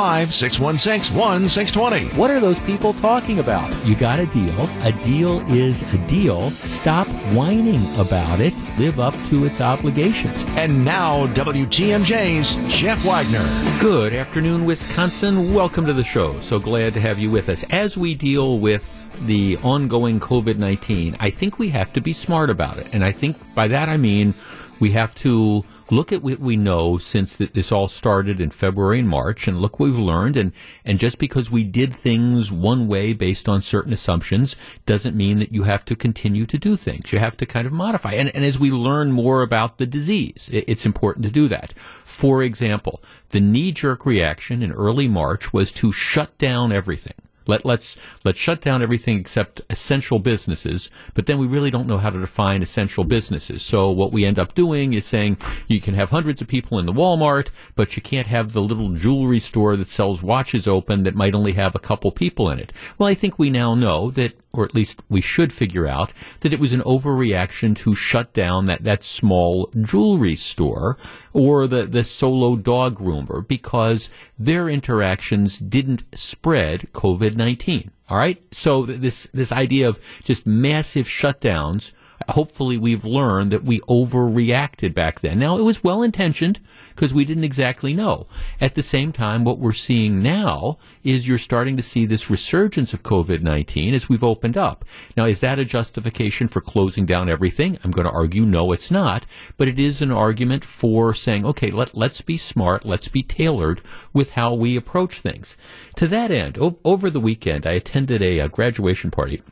616 1620. What are those people talking about? You got a deal. A deal is a deal. Stop whining about it. Live up to its obligations. And now, WTMJ's Jeff Wagner. Good afternoon, Wisconsin. Welcome to the show. So glad to have you with us. As we deal with the ongoing COVID 19, I think we have to be smart about it. And I think by that I mean we have to look at what we know since this all started in February and March and look what we've learned. And, and just because we did things one way based on certain assumptions doesn't mean that you have to continue to do things. You have to kind of modify. And, and as we learn more about the disease, it's important to do that. For example, the knee jerk reaction in early March was to shut down everything. Let, let's let's shut down everything except essential businesses. But then we really don't know how to define essential businesses. So what we end up doing is saying you can have hundreds of people in the Walmart, but you can't have the little jewelry store that sells watches open that might only have a couple people in it. Well, I think we now know that or at least we should figure out that it was an overreaction to shut down that, that small jewelry store or the, the solo dog groomer because their interactions didn't spread COVID-19. All right. So this, this idea of just massive shutdowns hopefully we've learned that we overreacted back then. Now, it was well intentioned because we didn't exactly know. At the same time, what we're seeing now is you're starting to see this resurgence of COVID 19 as we've opened up. Now, is that a justification for closing down everything? I'm going to argue no, it's not. But it is an argument for saying, okay, let, let's be smart, let's be tailored with how we approach things. To that end, o- over the weekend, I attended a, a graduation party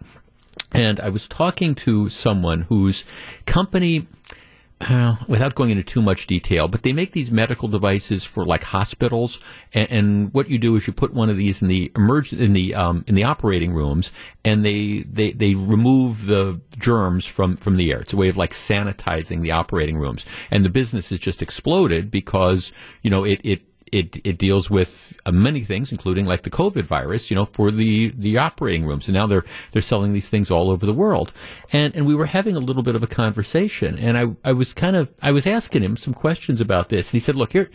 and I was talking to someone whose company, uh, without going into too much detail, but they make these medical devices for like hospitals. And, and what you do is you put one of these in the emerg- in the um, in the operating rooms, and they, they they remove the germs from from the air. It's a way of like sanitizing the operating rooms. And the business has just exploded because you know it it it, it deals with uh, many things, including like the COVID virus, you know, for the, the operating rooms. And now they're, they're selling these things all over the world. And, and we were having a little bit of a conversation and I, I was kind of, I was asking him some questions about this. And he said, look, here,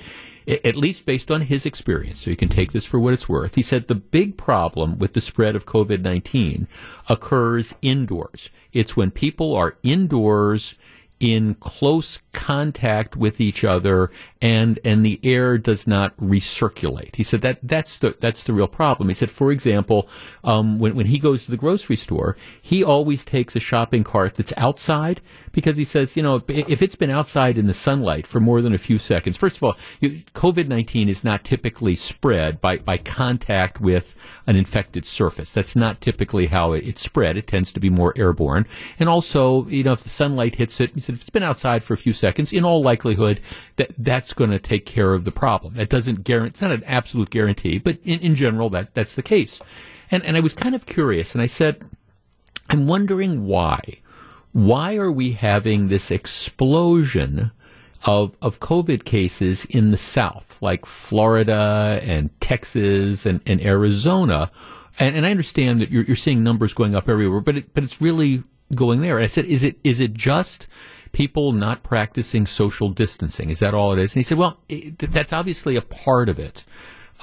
at least based on his experience, so you can take this for what it's worth. He said the big problem with the spread of COVID 19 occurs indoors. It's when people are indoors in close contact with each other and and the air does not recirculate. He said that that's the that's the real problem. He said, for example, um, when when he goes to the grocery store, he always takes a shopping cart that's outside because he says, you know, if it's been outside in the sunlight for more than a few seconds, first of all, COVID nineteen is not typically spread by by contact with an infected surface. That's not typically how it, it's spread. It tends to be more airborne, and also, you know, if the sunlight hits it, he said if it's been outside for a few seconds, in all likelihood, that that's going to take care of the problem. That doesn't guarantee, it's not an absolute guarantee, but in, in general, that, that's the case. And, and I was kind of curious, and I said, I'm wondering why. Why are we having this explosion of, of COVID cases in the South, like Florida and Texas and, and Arizona? And, and I understand that you're, you're seeing numbers going up everywhere, but it, but it's really going there. And I said, is it is it just people not practicing social distancing. Is that all it is? And he said, well, it, that's obviously a part of it.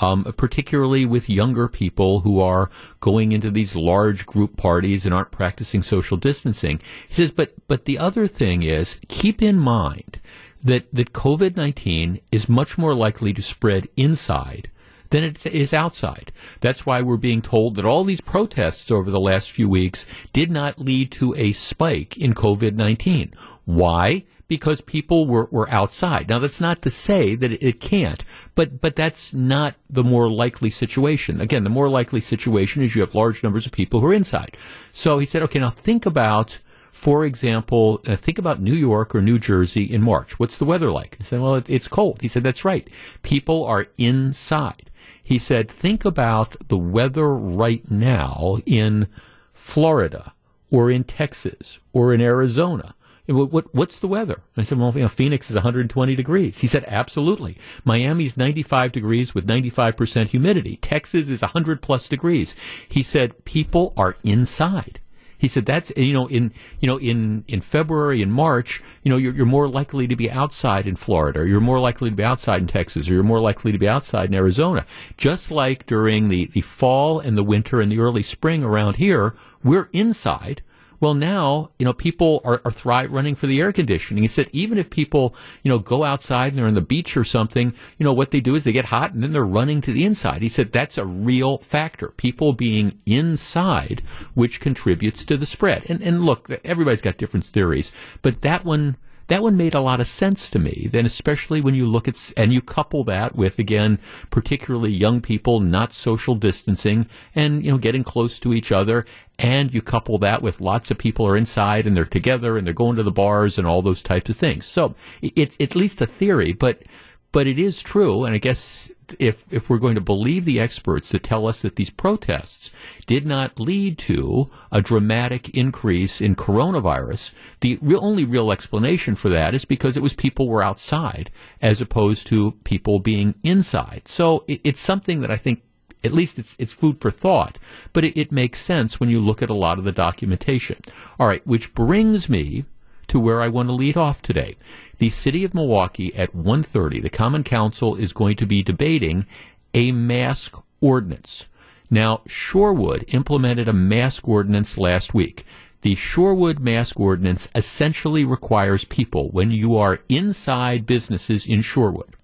Um, particularly with younger people who are going into these large group parties and aren't practicing social distancing. He says, but but the other thing is keep in mind that that COVID nineteen is much more likely to spread inside than it is outside. That's why we're being told that all these protests over the last few weeks did not lead to a spike in COVID 19. Why? Because people were, were outside. Now that's not to say that it, it can't, but, but that's not the more likely situation. Again, the more likely situation is you have large numbers of people who are inside. So he said, okay, now think about, for example, uh, think about New York or New Jersey in March. What's the weather like? He said, well, it, it's cold. He said, that's right. People are inside. He said, think about the weather right now in Florida or in Texas or in Arizona. What, what, what's the weather? I said, well, you know, Phoenix is 120 degrees. He said, absolutely. Miami's 95 degrees with 95% humidity. Texas is 100 plus degrees. He said, people are inside. He said that's you know in you know in in February and March you know you're, you're more likely to be outside in Florida. Or you're more likely to be outside in Texas or you're more likely to be outside in Arizona. Just like during the the fall and the winter and the early spring around here we're inside well, now, you know, people are, are thrive running for the air conditioning. He said even if people, you know, go outside and they're on the beach or something, you know, what they do is they get hot and then they're running to the inside. He said that's a real factor. People being inside, which contributes to the spread. And, and look, everybody's got different theories, but that one, that one made a lot of sense to me. Then, especially when you look at and you couple that with again, particularly young people not social distancing and you know getting close to each other, and you couple that with lots of people are inside and they're together and they're going to the bars and all those types of things. So it's at least a theory, but but it is true, and I guess if if we're going to believe the experts that tell us that these protests did not lead to a dramatic increase in coronavirus, the real, only real explanation for that is because it was people were outside as opposed to people being inside. So it, it's something that I think at least it's it's food for thought, but it, it makes sense when you look at a lot of the documentation. All right, which brings me to where I want to lead off today. The city of Milwaukee at 1:30, the Common Council is going to be debating a mask ordinance. Now, Shorewood implemented a mask ordinance last week. The Shorewood mask ordinance essentially requires people when you are inside businesses in Shorewood,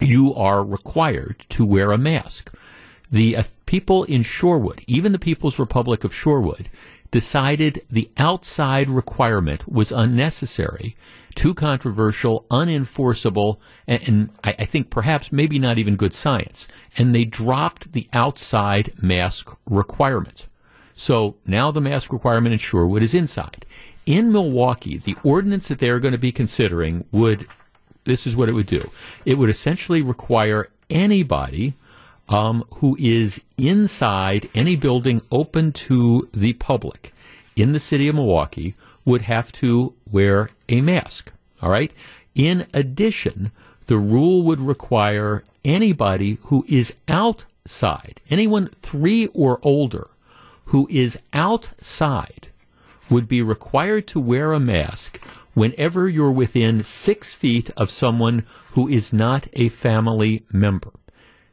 you are required to wear a mask. The uh, people in Shorewood, even the People's Republic of Shorewood, decided the outside requirement was unnecessary, too controversial, unenforceable, and, and I, I, think perhaps maybe not even good science. And they dropped the outside mask requirement. So now the mask requirement in Shorewood is inside. In Milwaukee, the ordinance that they're going to be considering would, this is what it would do. It would essentially require anybody um, who is inside any building open to the public in the city of Milwaukee would have to wear a mask. All right. In addition, the rule would require anybody who is outside, anyone three or older who is outside, would be required to wear a mask whenever you're within six feet of someone who is not a family member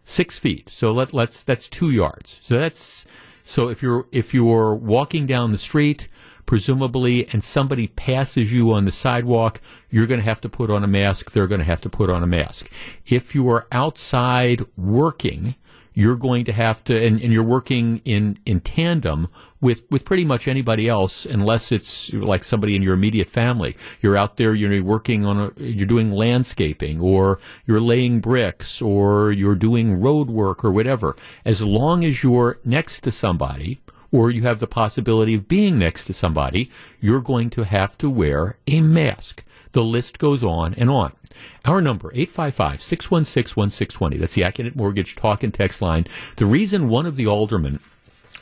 six feet. So let let's that's two yards. So that's so if you're if you're walking down the street, presumably, and somebody passes you on the sidewalk, you're going to have to put on a mask. They're going to have to put on a mask. If you are outside working you're going to have to, and, and, you're working in, in tandem with, with pretty much anybody else, unless it's like somebody in your immediate family. You're out there, you're working on, a, you're doing landscaping, or you're laying bricks, or you're doing road work, or whatever. As long as you're next to somebody, or you have the possibility of being next to somebody, you're going to have to wear a mask. The list goes on and on. Our number, 855-616-1620. That's the Accunet Mortgage talk and text line. The reason one of the aldermen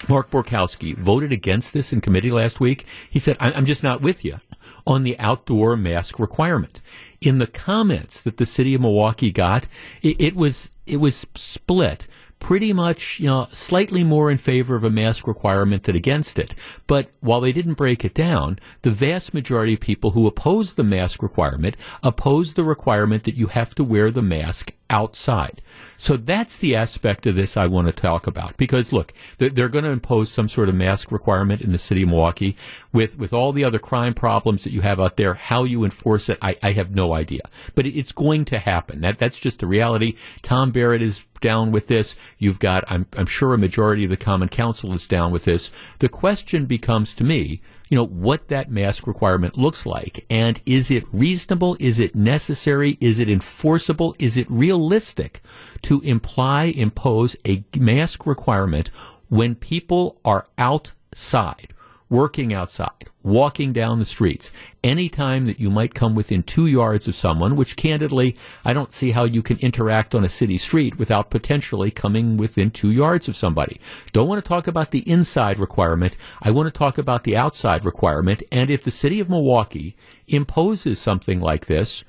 Mark Borkowski voted against this in committee last week. He said, I'm just not with you on the outdoor mask requirement. In the comments that the city of Milwaukee got, it, it was it was split pretty much, you know, slightly more in favor of a mask requirement than against it. But while they didn't break it down, the vast majority of people who oppose the mask requirement oppose the requirement that you have to wear the mask outside. So that's the aspect of this I want to talk about. Because look, they're going to impose some sort of mask requirement in the city of Milwaukee with, with all the other crime problems that you have out there. How you enforce it, I, I have no idea. But it's going to happen. That, that's just the reality. Tom Barrett is down with this. You've got, I'm, I'm sure a majority of the Common Council is down with this. The question becomes to me, you know, what that mask requirement looks like. And is it reasonable? Is it necessary? Is it enforceable? Is it realistic to imply, impose a mask requirement when people are outside? Working outside, walking down the streets, any time that you might come within two yards of someone, which candidly, I don't see how you can interact on a city street without potentially coming within two yards of somebody. Don't want to talk about the inside requirement. I want to talk about the outside requirement. And if the city of Milwaukee imposes something like this,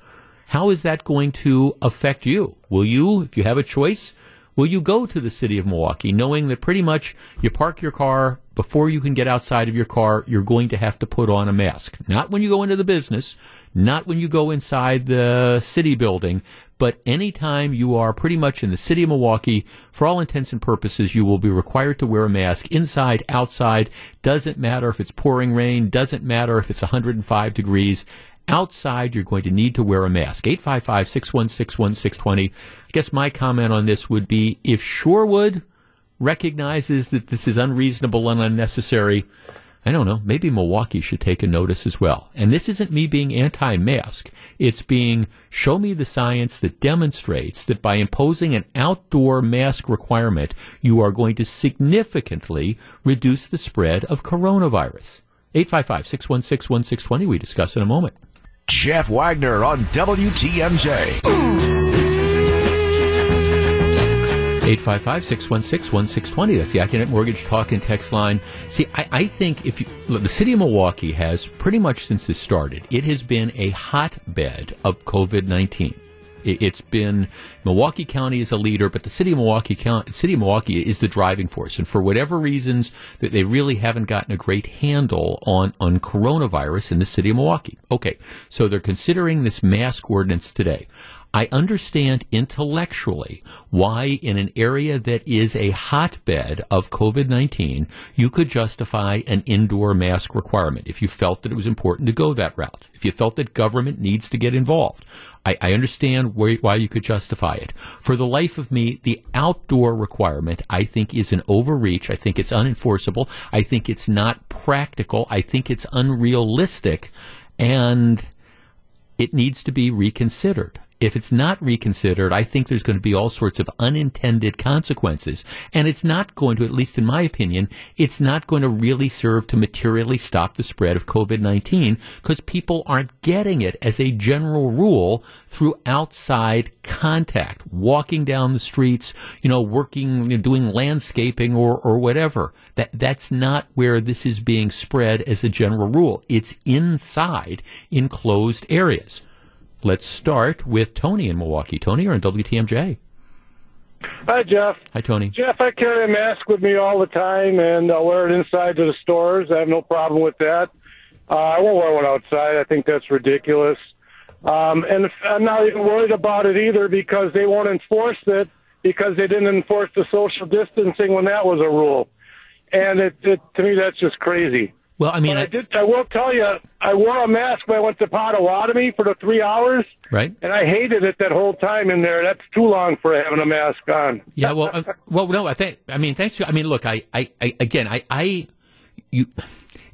how is that going to affect you? Will you, if you have a choice, will you go to the city of Milwaukee knowing that pretty much you park your car before you can get outside of your car, you're going to have to put on a mask. Not when you go into the business, not when you go inside the city building, but anytime you are pretty much in the city of Milwaukee, for all intents and purposes, you will be required to wear a mask inside, outside. Doesn't matter if it's pouring rain, doesn't matter if it's 105 degrees. Outside, you're going to need to wear a mask. 855 616 1620. I guess my comment on this would be if Shorewood recognizes that this is unreasonable and unnecessary, I don't know, maybe Milwaukee should take a notice as well. And this isn't me being anti mask. It's being show me the science that demonstrates that by imposing an outdoor mask requirement, you are going to significantly reduce the spread of coronavirus. 855 616 1620. We discuss in a moment. Jeff Wagner on WTMJ. 855 616 1620. That's the Accunet Mortgage Talk and Text line. See, I, I think if you, look, the city of Milwaukee has pretty much since this started, it has been a hotbed of COVID 19. It's been Milwaukee County is a leader, but the city of Milwaukee County, city of Milwaukee is the driving force. And for whatever reasons, that they really haven't gotten a great handle on on coronavirus in the city of Milwaukee. Okay, so they're considering this mask ordinance today. I understand intellectually why, in an area that is a hotbed of COVID 19, you could justify an indoor mask requirement if you felt that it was important to go that route, if you felt that government needs to get involved. I, I understand why you could justify it. For the life of me, the outdoor requirement, I think, is an overreach. I think it's unenforceable. I think it's not practical. I think it's unrealistic. And it needs to be reconsidered if it's not reconsidered, I think there's going to be all sorts of unintended consequences. And it's not going to, at least in my opinion, it's not going to really serve to materially stop the spread of COVID 19 because people aren't getting it as a general rule through outside contact, walking down the streets, you know, working, you know, doing landscaping or, or whatever. That, that's not where this is being spread as a general rule. It's inside enclosed areas. Let's start with Tony in Milwaukee. Tony, you're on WTMJ. Hi, Jeff. Hi, Tony. Jeff, I carry a mask with me all the time, and I wear it inside to the stores. I have no problem with that. Uh, I won't wear one outside. I think that's ridiculous. Um, and I'm not even worried about it either because they won't enforce it because they didn't enforce the social distancing when that was a rule. And it, it to me, that's just crazy. Well, I mean, I, I, did. I will tell you, I wore a mask when I went to Potawatomi for the three hours, right? And I hated it that whole time in there. That's too long for having a mask on. Yeah, well, uh, well, no, I think. I mean, thanks. To, I mean, look, I, I, I again, I, I, you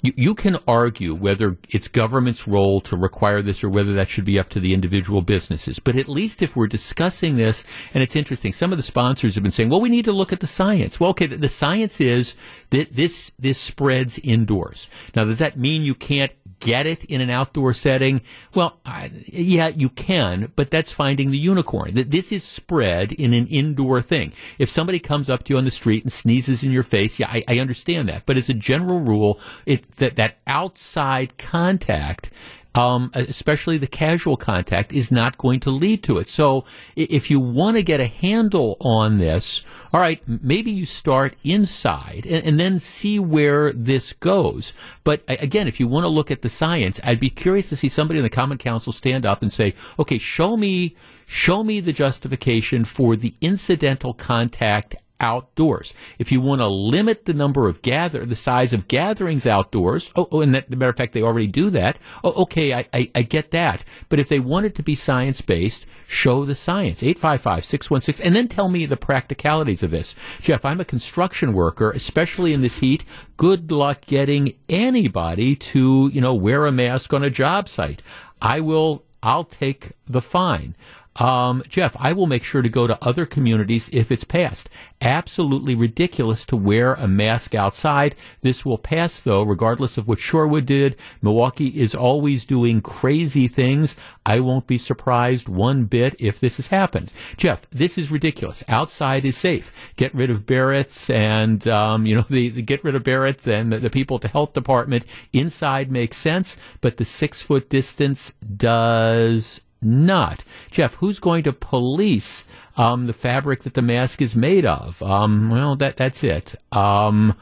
you, you can argue whether it's government's role to require this or whether that should be up to the individual businesses. But at least if we're discussing this, and it's interesting, some of the sponsors have been saying, well, we need to look at the science. Well, okay, the science is that this, this spreads indoors. Now, does that mean you can't get it in an outdoor setting? Well, I, yeah, you can, but that's finding the unicorn. That this is spread in an indoor thing. If somebody comes up to you on the street and sneezes in your face, yeah, I, I understand that. But as a general rule, it, that, that outside contact um, especially the casual contact, is not going to lead to it. So if you want to get a handle on this, all right, maybe you start inside and, and then see where this goes. But again, if you want to look at the science, I'd be curious to see somebody in the Common Council stand up and say, okay, show me, show me the justification for the incidental contact outdoors. If you want to limit the number of gather, the size of gatherings outdoors, oh, oh and that, matter of fact, they already do that. Oh, okay, I, I, I get that. But if they want it to be science based, show the science. 855-616, and then tell me the practicalities of this. Jeff, I'm a construction worker, especially in this heat. Good luck getting anybody to, you know, wear a mask on a job site. I will I'll take the fine. Um, Jeff, I will make sure to go to other communities if it's passed. Absolutely ridiculous to wear a mask outside. This will pass, though, regardless of what Shorewood did. Milwaukee is always doing crazy things. I won't be surprised one bit if this has happened. Jeff, this is ridiculous. Outside is safe. Get rid of Barrett's and, um, you know, the, the, get rid of Barrett's and the, the people at the health department. Inside makes sense, but the six foot distance does not. Jeff, who's going to police um, the fabric that the mask is made of? Um, well, that that's it. Um,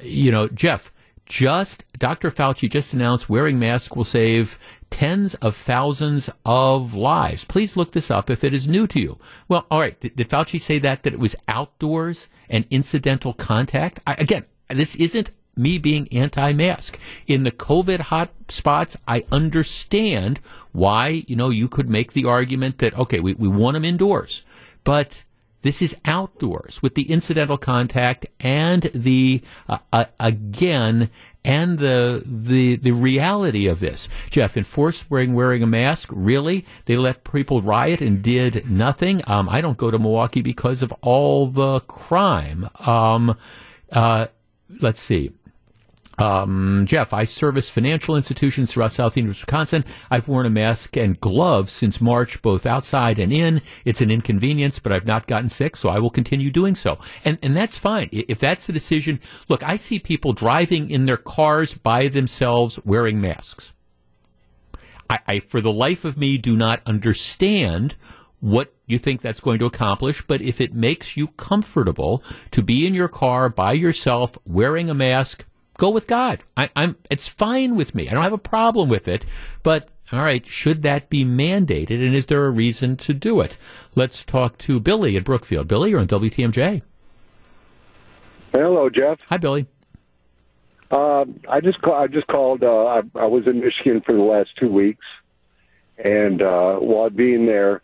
you know, Jeff, just Dr. Fauci just announced wearing masks will save tens of thousands of lives. Please look this up if it is new to you. Well, all right. Did, did Fauci say that that it was outdoors and incidental contact? I, again, this isn't me being anti-mask. In the COVID hot spots, I understand why, you know, you could make the argument that, okay, we, we want them indoors, but this is outdoors with the incidental contact and the, uh, uh, again, and the, the, the reality of this. Jeff, enforced wearing, wearing a mask, really? They let people riot and did nothing? Um, I don't go to Milwaukee because of all the crime. Um, uh, let's see. Um, Jeff, I service financial institutions throughout southeastern Wisconsin. I've worn a mask and gloves since March, both outside and in. It's an inconvenience, but I've not gotten sick, so I will continue doing so. And, and that's fine. If that's the decision, look, I see people driving in their cars by themselves wearing masks. I, I for the life of me, do not understand what you think that's going to accomplish, but if it makes you comfortable to be in your car by yourself wearing a mask, go with God. I, am it's fine with me. I don't have a problem with it. But all right, should that be mandated, and is there a reason to do it? Let's talk to Billy at Brookfield. Billy, you're on WTMJ. Hello, Jeff. Hi, Billy. Uh, I just call, I just called. Uh, I, I, was in Michigan for the last two weeks, and uh, while being there,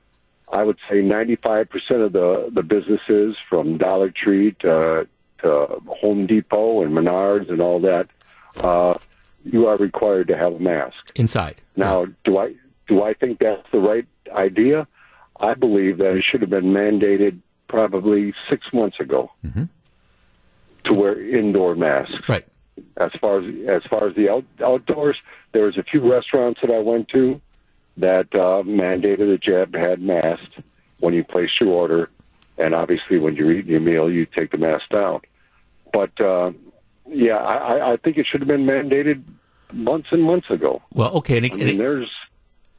I would say 95% of the the businesses, from Dollar Tree to to Home Depot and Menards and all that, uh, you are required to have a mask inside. Now, yeah. do I do I think that's the right idea? I believe that it should have been mandated probably six months ago mm-hmm. to wear indoor masks. Right. As far as as far as the out, outdoors, there was a few restaurants that I went to that uh, mandated that you had, had masks when you place your order and obviously when you're eating your meal, you take the mask down. But uh, yeah, I, I think it should have been mandated months and months ago. Well, okay, and, I mean, there's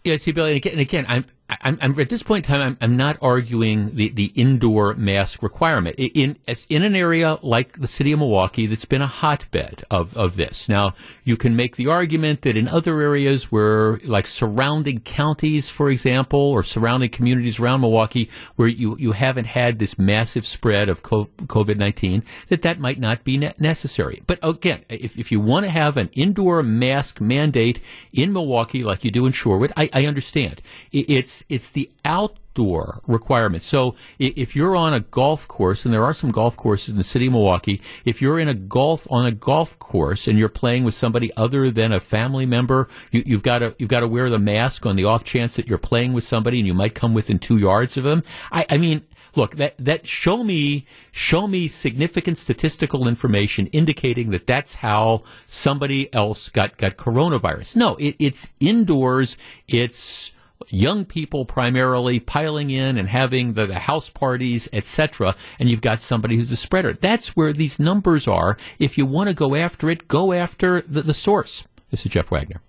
yeah, see, Billy, and again, and again I'm I'm, I'm, at this point in time, I'm, I'm not arguing the, the indoor mask requirement in in an area like the city of Milwaukee that's been a hotbed of, of this. Now, you can make the argument that in other areas where, like surrounding counties, for example, or surrounding communities around Milwaukee, where you, you haven't had this massive spread of COVID nineteen, that that might not be necessary. But again, if if you want to have an indoor mask mandate in Milwaukee like you do in Shorewood, I, I understand. It's it's the outdoor requirement. So if you're on a golf course, and there are some golf courses in the city of Milwaukee, if you're in a golf on a golf course and you're playing with somebody other than a family member, you, have got to you've got to wear the mask on the off chance that you're playing with somebody and you might come within two yards of them. I, I mean, look that that show me show me significant statistical information indicating that that's how somebody else got got coronavirus. No, it, it's indoors. It's young people primarily piling in and having the, the house parties, etc., and you've got somebody who's a spreader. That's where these numbers are. If you want to go after it, go after the, the source. This is Jeff Wagner.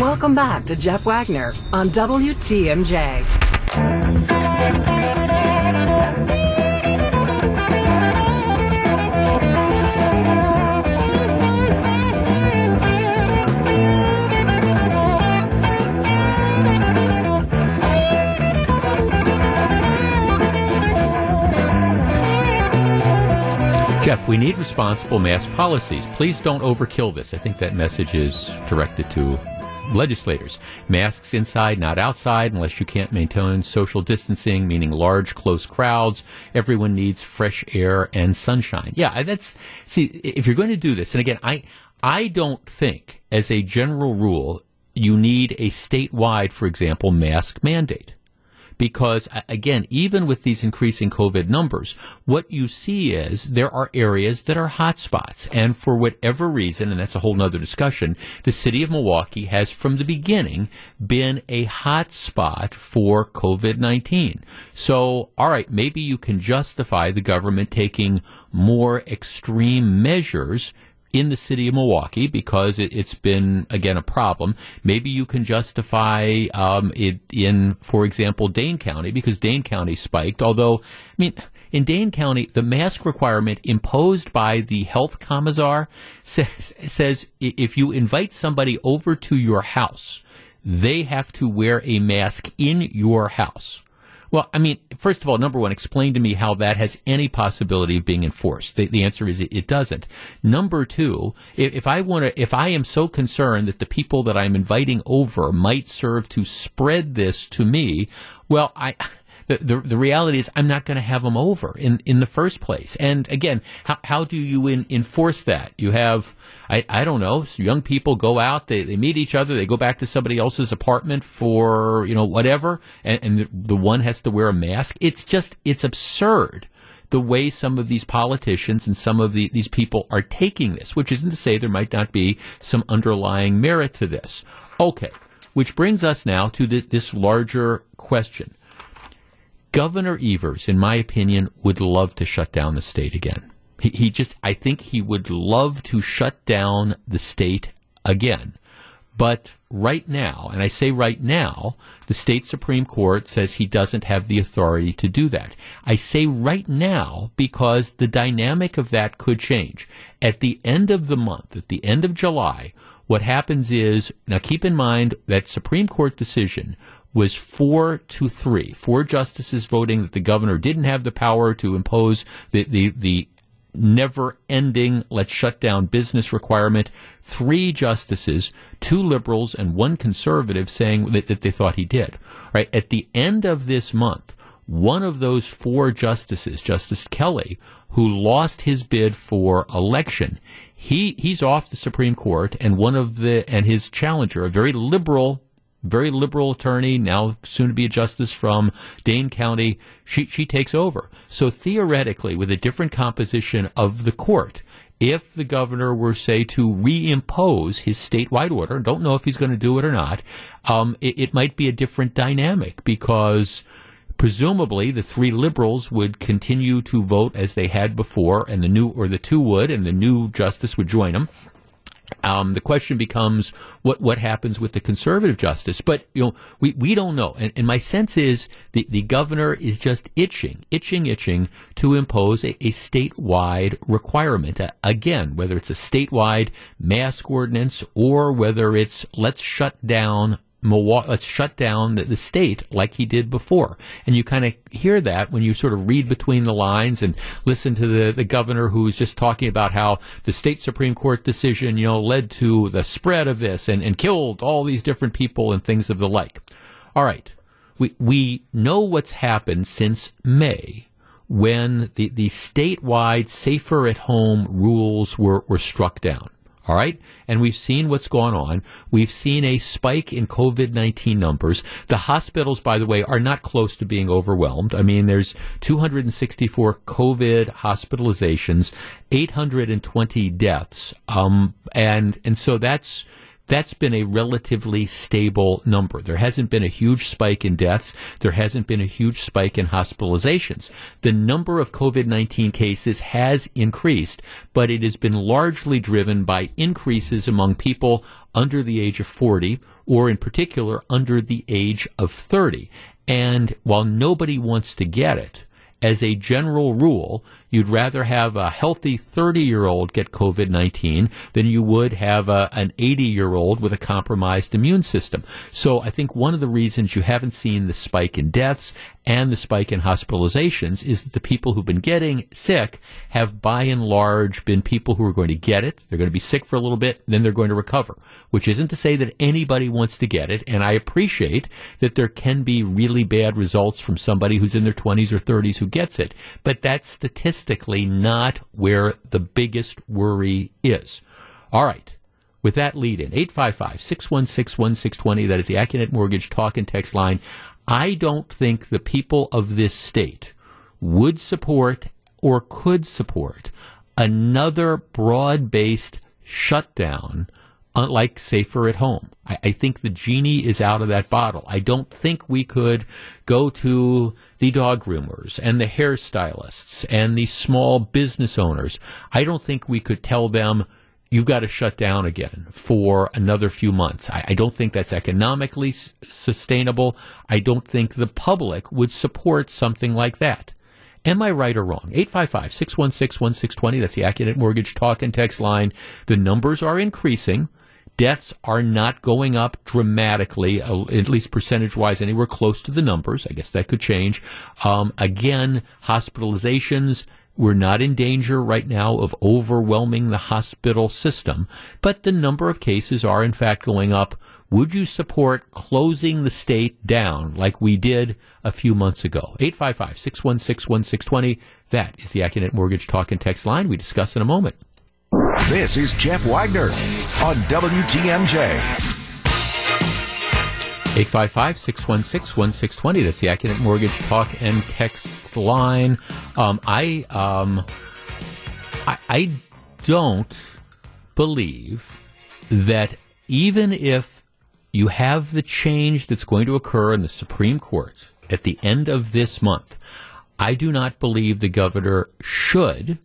Welcome back to Jeff Wagner on WTMJ. Jeff, we need responsible mask policies. Please don't overkill this. I think that message is directed to legislators. Masks inside, not outside, unless you can't maintain social distancing, meaning large, close crowds. Everyone needs fresh air and sunshine. Yeah, that's, see, if you're going to do this, and again, I, I don't think, as a general rule, you need a statewide, for example, mask mandate because again, even with these increasing COVID numbers, what you see is there are areas that are hotspots. And for whatever reason, and that's a whole nother discussion, the city of Milwaukee has from the beginning been a hotspot for COVID-19. So, all right, maybe you can justify the government taking more extreme measures in the city of Milwaukee because it, has been again a problem. Maybe you can justify um, it in, for example, Dane County because Dane County spiked. Although, I mean, in Dane County, the mask requirement imposed by the health commissar says, says if you invite somebody over to your house, they have to wear a mask in your house. Well, I mean, first of all, number one, explain to me how that has any possibility of being enforced. The, the answer is it, it, doesn't. Number two, if, if I want to, if I am so concerned that the people that I'm inviting over might serve to spread this to me, well, I, the, the, reality is I'm not going to have them over in, in the first place. And again, how, how do you in, enforce that? You have, I, I don't know, young people go out, they, they meet each other, they go back to somebody else's apartment for, you know, whatever, and, and the, the one has to wear a mask. It's just, it's absurd the way some of these politicians and some of the, these people are taking this, which isn't to say there might not be some underlying merit to this. Okay, which brings us now to the, this larger question. Governor Evers, in my opinion, would love to shut down the state again. He, he just, I think he would love to shut down the state again. But right now, and I say right now, the state Supreme Court says he doesn't have the authority to do that. I say right now because the dynamic of that could change. At the end of the month, at the end of July, what happens is, now keep in mind that Supreme Court decision was four to three. Four justices voting that the governor didn't have the power to impose the, the, the never ending let's shut down business requirement. Three justices, two liberals and one conservative saying that, that they thought he did. Right. At the end of this month, one of those four justices, Justice Kelly, who lost his bid for election, he he's off the Supreme Court, and one of the and his challenger, a very liberal very liberal attorney, now soon to be a justice from Dane County, she, she takes over. So theoretically, with a different composition of the court, if the governor were, say, to reimpose his statewide order, don't know if he's going to do it or not, um, it, it might be a different dynamic because presumably the three liberals would continue to vote as they had before, and the new, or the two would, and the new justice would join them. Um, the question becomes what what happens with the conservative justice, but you know we, we don't know, and, and my sense is the, the governor is just itching, itching, itching to impose a, a statewide requirement. Uh, again, whether it's a statewide mask ordinance or whether it's let's shut down Milwaukee, uh, let's shut down the, the, state like he did before. And you kind of hear that when you sort of read between the lines and listen to the, the governor who's just talking about how the state Supreme Court decision, you know, led to the spread of this and, and killed all these different people and things of the like. All right. We, we know what's happened since May when the, the statewide safer at home rules were, were struck down. All right. And we've seen what's gone on. We've seen a spike in COVID 19 numbers. The hospitals, by the way, are not close to being overwhelmed. I mean, there's 264 COVID hospitalizations, 820 deaths. Um, and, and so that's, that's been a relatively stable number. There hasn't been a huge spike in deaths. There hasn't been a huge spike in hospitalizations. The number of COVID-19 cases has increased, but it has been largely driven by increases among people under the age of 40 or in particular under the age of 30. And while nobody wants to get it, as a general rule, you'd rather have a healthy 30 year old get COVID 19 than you would have a, an 80 year old with a compromised immune system. So I think one of the reasons you haven't seen the spike in deaths and the spike in hospitalizations is that the people who've been getting sick have by and large been people who are going to get it. They're going to be sick for a little bit, then they're going to recover, which isn't to say that anybody wants to get it. And I appreciate that there can be really bad results from somebody who's in their 20s or 30s who gets it. But that's statistically not where the biggest worry is. All right. With that lead in, 855 616 1620, that is the Accunet Mortgage talk and text line. I don't think the people of this state would support or could support another broad based shutdown like safer at home. I, I, think the genie is out of that bottle. I don't think we could go to the dog groomers and the hairstylists and the small business owners. I don't think we could tell them you've got to shut down again for another few months. I, I don't think that's economically s- sustainable. I don't think the public would support something like that. Am I right or wrong? 855 616 1620. That's the Accunet Mortgage Talk and Text line. The numbers are increasing. Deaths are not going up dramatically, uh, at least percentage wise, anywhere close to the numbers. I guess that could change. Um, again, hospitalizations, we're not in danger right now of overwhelming the hospital system, but the number of cases are in fact going up. Would you support closing the state down like we did a few months ago? 855 616 1620. That is the Accunet Mortgage Talk and Text line. We discuss in a moment. This is Jeff Wagner on WTMJ. 855-616-1620. That's the Accunet Mortgage Talk and Text line. Um, I, um, I, I don't believe that even if you have the change that's going to occur in the Supreme Court at the end of this month, I do not believe the governor should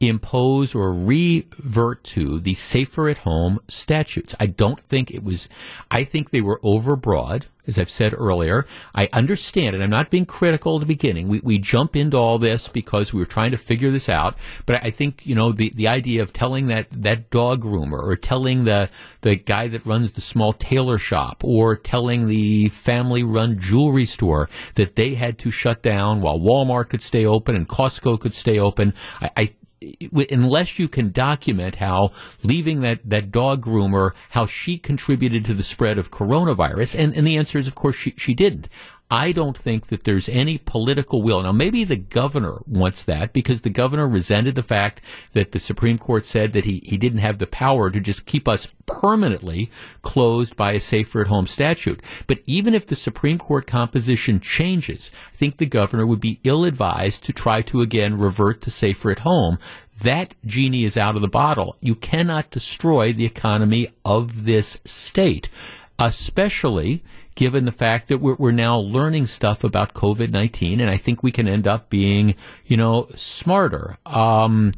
impose or revert to the safer at home statutes. I don't think it was, I think they were overbroad, as I've said earlier. I understand, and I'm not being critical at the beginning. We, we jump into all this because we were trying to figure this out. But I think, you know, the, the idea of telling that, that dog groomer or telling the, the guy that runs the small tailor shop or telling the family run jewelry store that they had to shut down while Walmart could stay open and Costco could stay open. I, I unless you can document how leaving that, that dog groomer, how she contributed to the spread of coronavirus, and, and the answer is, of course, she, she didn't. I don't think that there's any political will. Now, maybe the governor wants that because the governor resented the fact that the Supreme Court said that he, he didn't have the power to just keep us permanently closed by a safer at home statute. But even if the Supreme Court composition changes, I think the governor would be ill advised to try to again revert to safer at home. That genie is out of the bottle. You cannot destroy the economy of this state, especially given the fact that we're, we're now learning stuff about COVID 19, and I think we can end up being, you know, smarter. Um,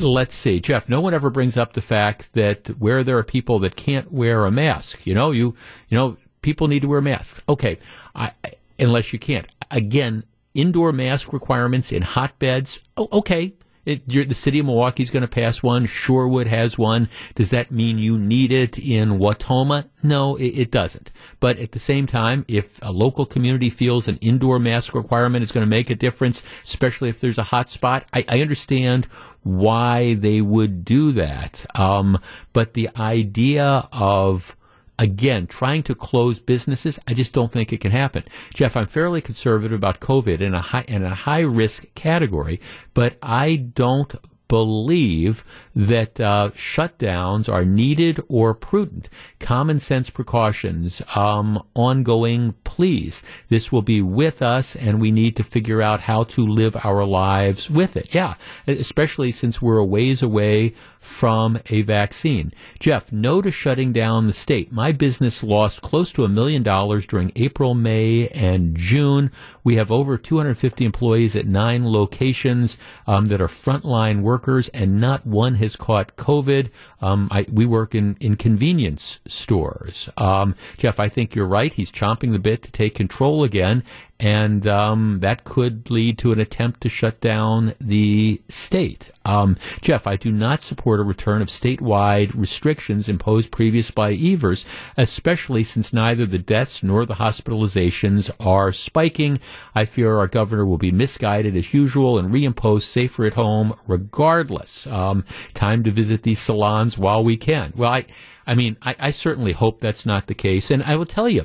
let's see, Jeff, no one ever brings up the fact that where there are people that can't wear a mask, you know, you, you know, people need to wear masks. Okay. I, unless you can't. Again, indoor mask requirements in hotbeds. Oh, okay. It, the city of Milwaukee is going to pass one. Shorewood has one. Does that mean you need it in Wautoma? No, it, it, doesn't. But at the same time, if a local community feels an indoor mask requirement is going to make a difference, especially if there's a hot spot, I, I understand why they would do that. Um, but the idea of again, trying to close businesses, I just don't think it can happen. Jeff, I'm fairly conservative about COVID in a high, in a high risk category, but I don't believe that uh, shutdowns are needed or prudent. Common sense precautions, um, ongoing please. This will be with us, and we need to figure out how to live our lives with it. Yeah, especially since we're a ways away from a vaccine. Jeff, no to shutting down the state. My business lost close to a million dollars during April, May, and June. We have over 250 employees at nine locations um, that are frontline workers, and not one has caught COVID. Um, I, we work in, in convenience stores. Um, Jeff, I think you're right. He's chomping the bit to take control again, and um, that could lead to an attempt to shut down the state. Um, Jeff, I do not support a return of statewide restrictions imposed previous by Evers, especially since neither the deaths nor the hospitalizations are spiking. I fear our governor will be misguided as usual and reimpose safer at home regardless. Um, time to visit these salons while we can. Well, I, I mean, I, I certainly hope that's not the case, and I will tell you,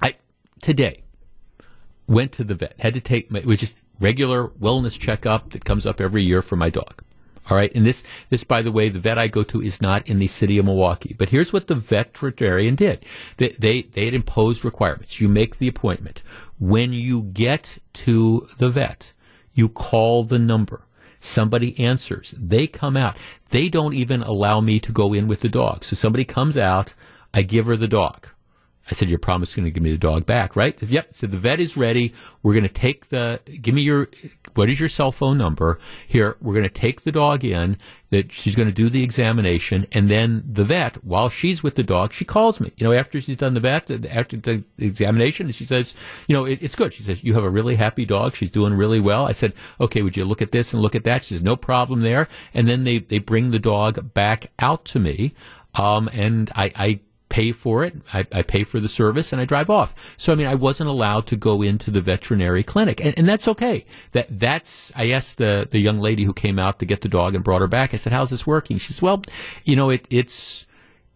I today went to the vet, had to take my, it was just regular wellness checkup that comes up every year for my dog. All right. And this, this, by the way, the vet I go to is not in the city of Milwaukee. But here's what the veterinarian did. They, they, they had imposed requirements. You make the appointment. When you get to the vet, you call the number. Somebody answers. They come out. They don't even allow me to go in with the dog. So somebody comes out. I give her the dog. I said, "Your promise is going to give me the dog back, right?" Yep. So the vet is ready. We're going to take the. Give me your. What is your cell phone number? Here, we're going to take the dog in. That she's going to do the examination, and then the vet, while she's with the dog, she calls me. You know, after she's done the vet, after the examination, she says, "You know, it, it's good." She says, "You have a really happy dog. She's doing really well." I said, "Okay, would you look at this and look at that?" She says, "No problem there." And then they they bring the dog back out to me, um, and I. I pay for it. I, I, pay for the service and I drive off. So I mean, I wasn't allowed to go into the veterinary clinic, and, and that's okay. That that's. I asked the the young lady who came out to get the dog and brought her back. I said, "How's this working?" She says, "Well, you know, it, it's."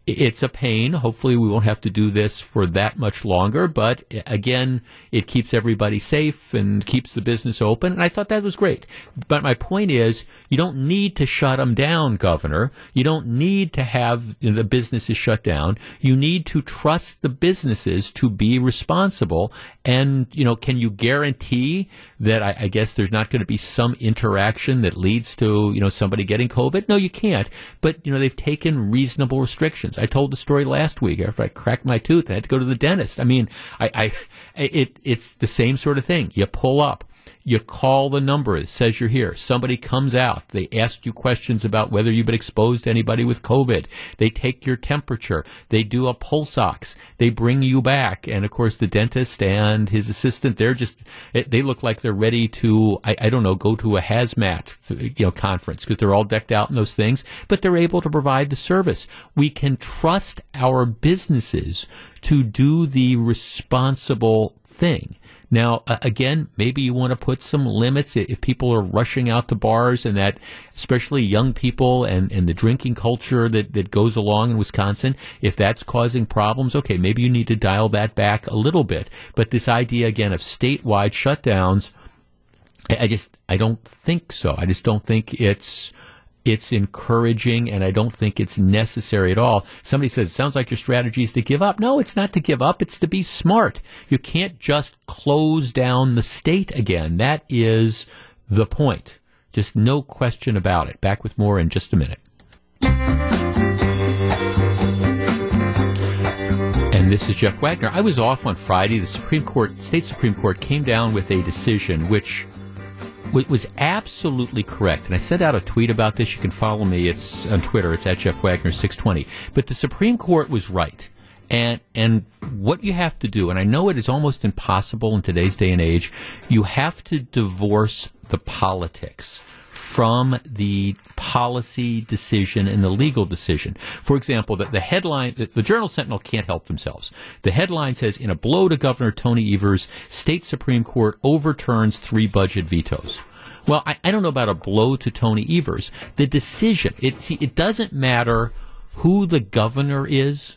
It's a pain. Hopefully, we won't have to do this for that much longer. But again, it keeps everybody safe and keeps the business open. And I thought that was great. But my point is, you don't need to shut them down, Governor. You don't need to have the businesses shut down. You need to trust the businesses to be responsible. And, you know, can you guarantee that I, I guess there's not going to be some interaction that leads to, you know, somebody getting COVID? No, you can't. But, you know, they've taken reasonable restrictions. I told the story last week after I cracked my tooth. I had to go to the dentist. I mean, I, I it, it's the same sort of thing. You pull up. You call the number. It says you're here. Somebody comes out. They ask you questions about whether you've been exposed to anybody with COVID. They take your temperature. They do a pulse ox. They bring you back. And of course, the dentist and his assistant, they're just, eh, they look like they're ready to, I, I don't know, go to a hazmat, you know, conference because they're all decked out in those things, but they're able to provide the service. We can trust our businesses to do the responsible thing. Now, again, maybe you want to put some limits if people are rushing out to bars and that, especially young people and, and the drinking culture that, that goes along in Wisconsin, if that's causing problems, okay, maybe you need to dial that back a little bit. But this idea, again, of statewide shutdowns, I just, I don't think so. I just don't think it's, it's encouraging and I don't think it's necessary at all. Somebody says, it sounds like your strategy is to give up. No, it's not to give up. It's to be smart. You can't just close down the state again. That is the point. Just no question about it. Back with more in just a minute. And this is Jeff Wagner. I was off on Friday. The Supreme Court, state Supreme Court came down with a decision which was absolutely correct. And I sent out a tweet about this. You can follow me. It's on Twitter. It's at Jeff Wagner 620. But the Supreme Court was right. And and what you have to do, and I know it is almost impossible in today's day and age, you have to divorce the politics from the policy decision and the legal decision. For example, the, the headline, the, the, Journal Sentinel can't help themselves. The headline says, in a blow to Governor Tony Evers, state Supreme Court overturns three budget vetoes. Well, I, I don't know about a blow to Tony Evers. The decision, it, see, it doesn't matter who the governor is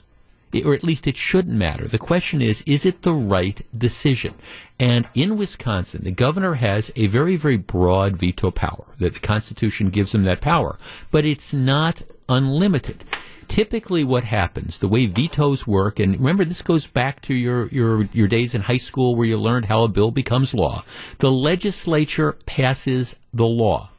or at least it shouldn't matter. The question is, is it the right decision? And in Wisconsin, the governor has a very, very broad veto power. That the Constitution gives him that power, but it's not unlimited. Typically, what happens, the way vetoes work, and remember, this goes back to your, your, your days in high school where you learned how a bill becomes law. The legislature passes the law.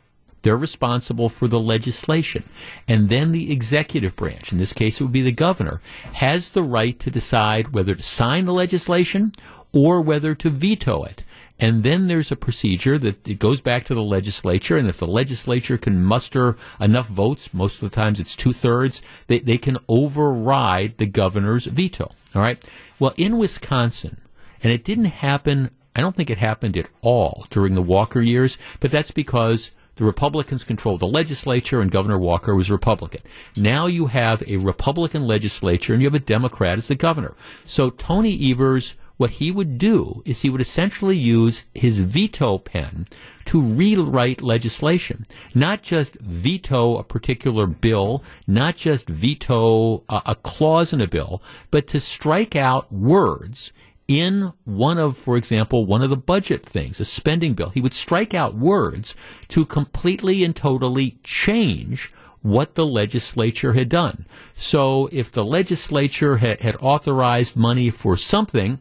They're responsible for the legislation. And then the executive branch, in this case it would be the governor, has the right to decide whether to sign the legislation or whether to veto it. And then there's a procedure that it goes back to the legislature, and if the legislature can muster enough votes, most of the times it's two thirds, they, they can override the governor's veto. All right. Well, in Wisconsin, and it didn't happen, I don't think it happened at all during the Walker years, but that's because the Republicans controlled the legislature and Governor Walker was Republican. Now you have a Republican legislature and you have a Democrat as the governor. So Tony Evers, what he would do is he would essentially use his veto pen to rewrite legislation, not just veto a particular bill, not just veto a, a clause in a bill, but to strike out words in one of, for example, one of the budget things, a spending bill. He would strike out words to completely and totally change what the legislature had done. So if the legislature had, had authorized money for something,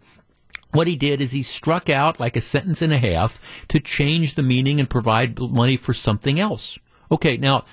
what he did is he struck out like a sentence and a half to change the meaning and provide money for something else. Okay, now,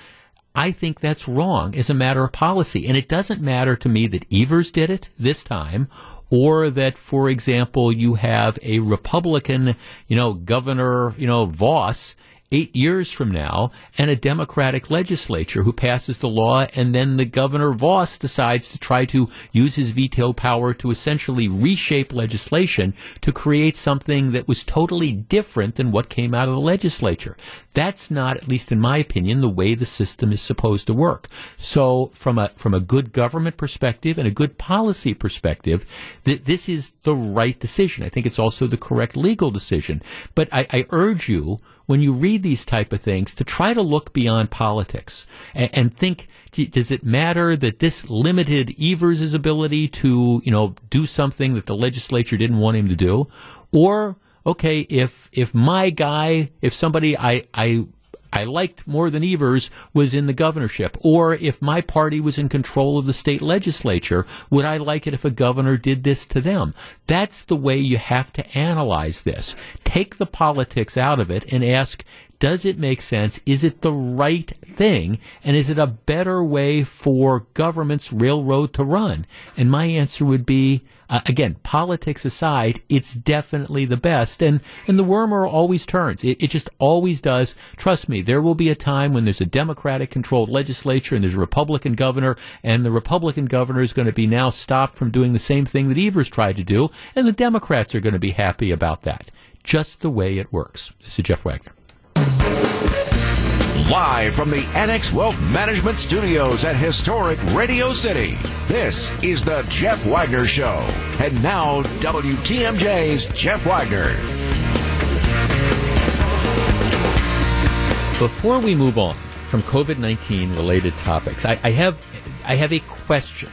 I think that's wrong as a matter of policy. And it doesn't matter to me that Evers did it this time or that, for example, you have a Republican, you know, Governor, you know, Vos eight years from now and a Democratic legislature who passes the law and then the Governor Vos decides to try to use his veto power to essentially reshape legislation to create something that was totally different than what came out of the legislature. That's not, at least in my opinion, the way the system is supposed to work. So from a, from a good government perspective and a good policy perspective, th- this is the right decision. I think it's also the correct legal decision. But I, I urge you when you read these type of things to try to look beyond politics and, and think does it matter that this limited Evers' ability to you know do something that the legislature didn't want him to do? Or okay if if my guy if somebody I I I liked more than Evers was in the governorship. Or if my party was in control of the state legislature, would I like it if a governor did this to them? That's the way you have to analyze this. Take the politics out of it and ask, does it make sense? Is it the right thing? And is it a better way for government's railroad to run? And my answer would be, uh, again, politics aside, it's definitely the best. And, and the wormer always turns. It, it just always does. Trust me, there will be a time when there's a Democratic controlled legislature and there's a Republican governor, and the Republican governor is going to be now stopped from doing the same thing that Evers tried to do, and the Democrats are going to be happy about that. Just the way it works. This is Jeff Wagner. Live from the Annex Wealth Management Studios at historic Radio City, this is the Jeff Wagner Show. And now, WTMJ's Jeff Wagner. Before we move on from COVID 19 related topics, I, I, have, I have a question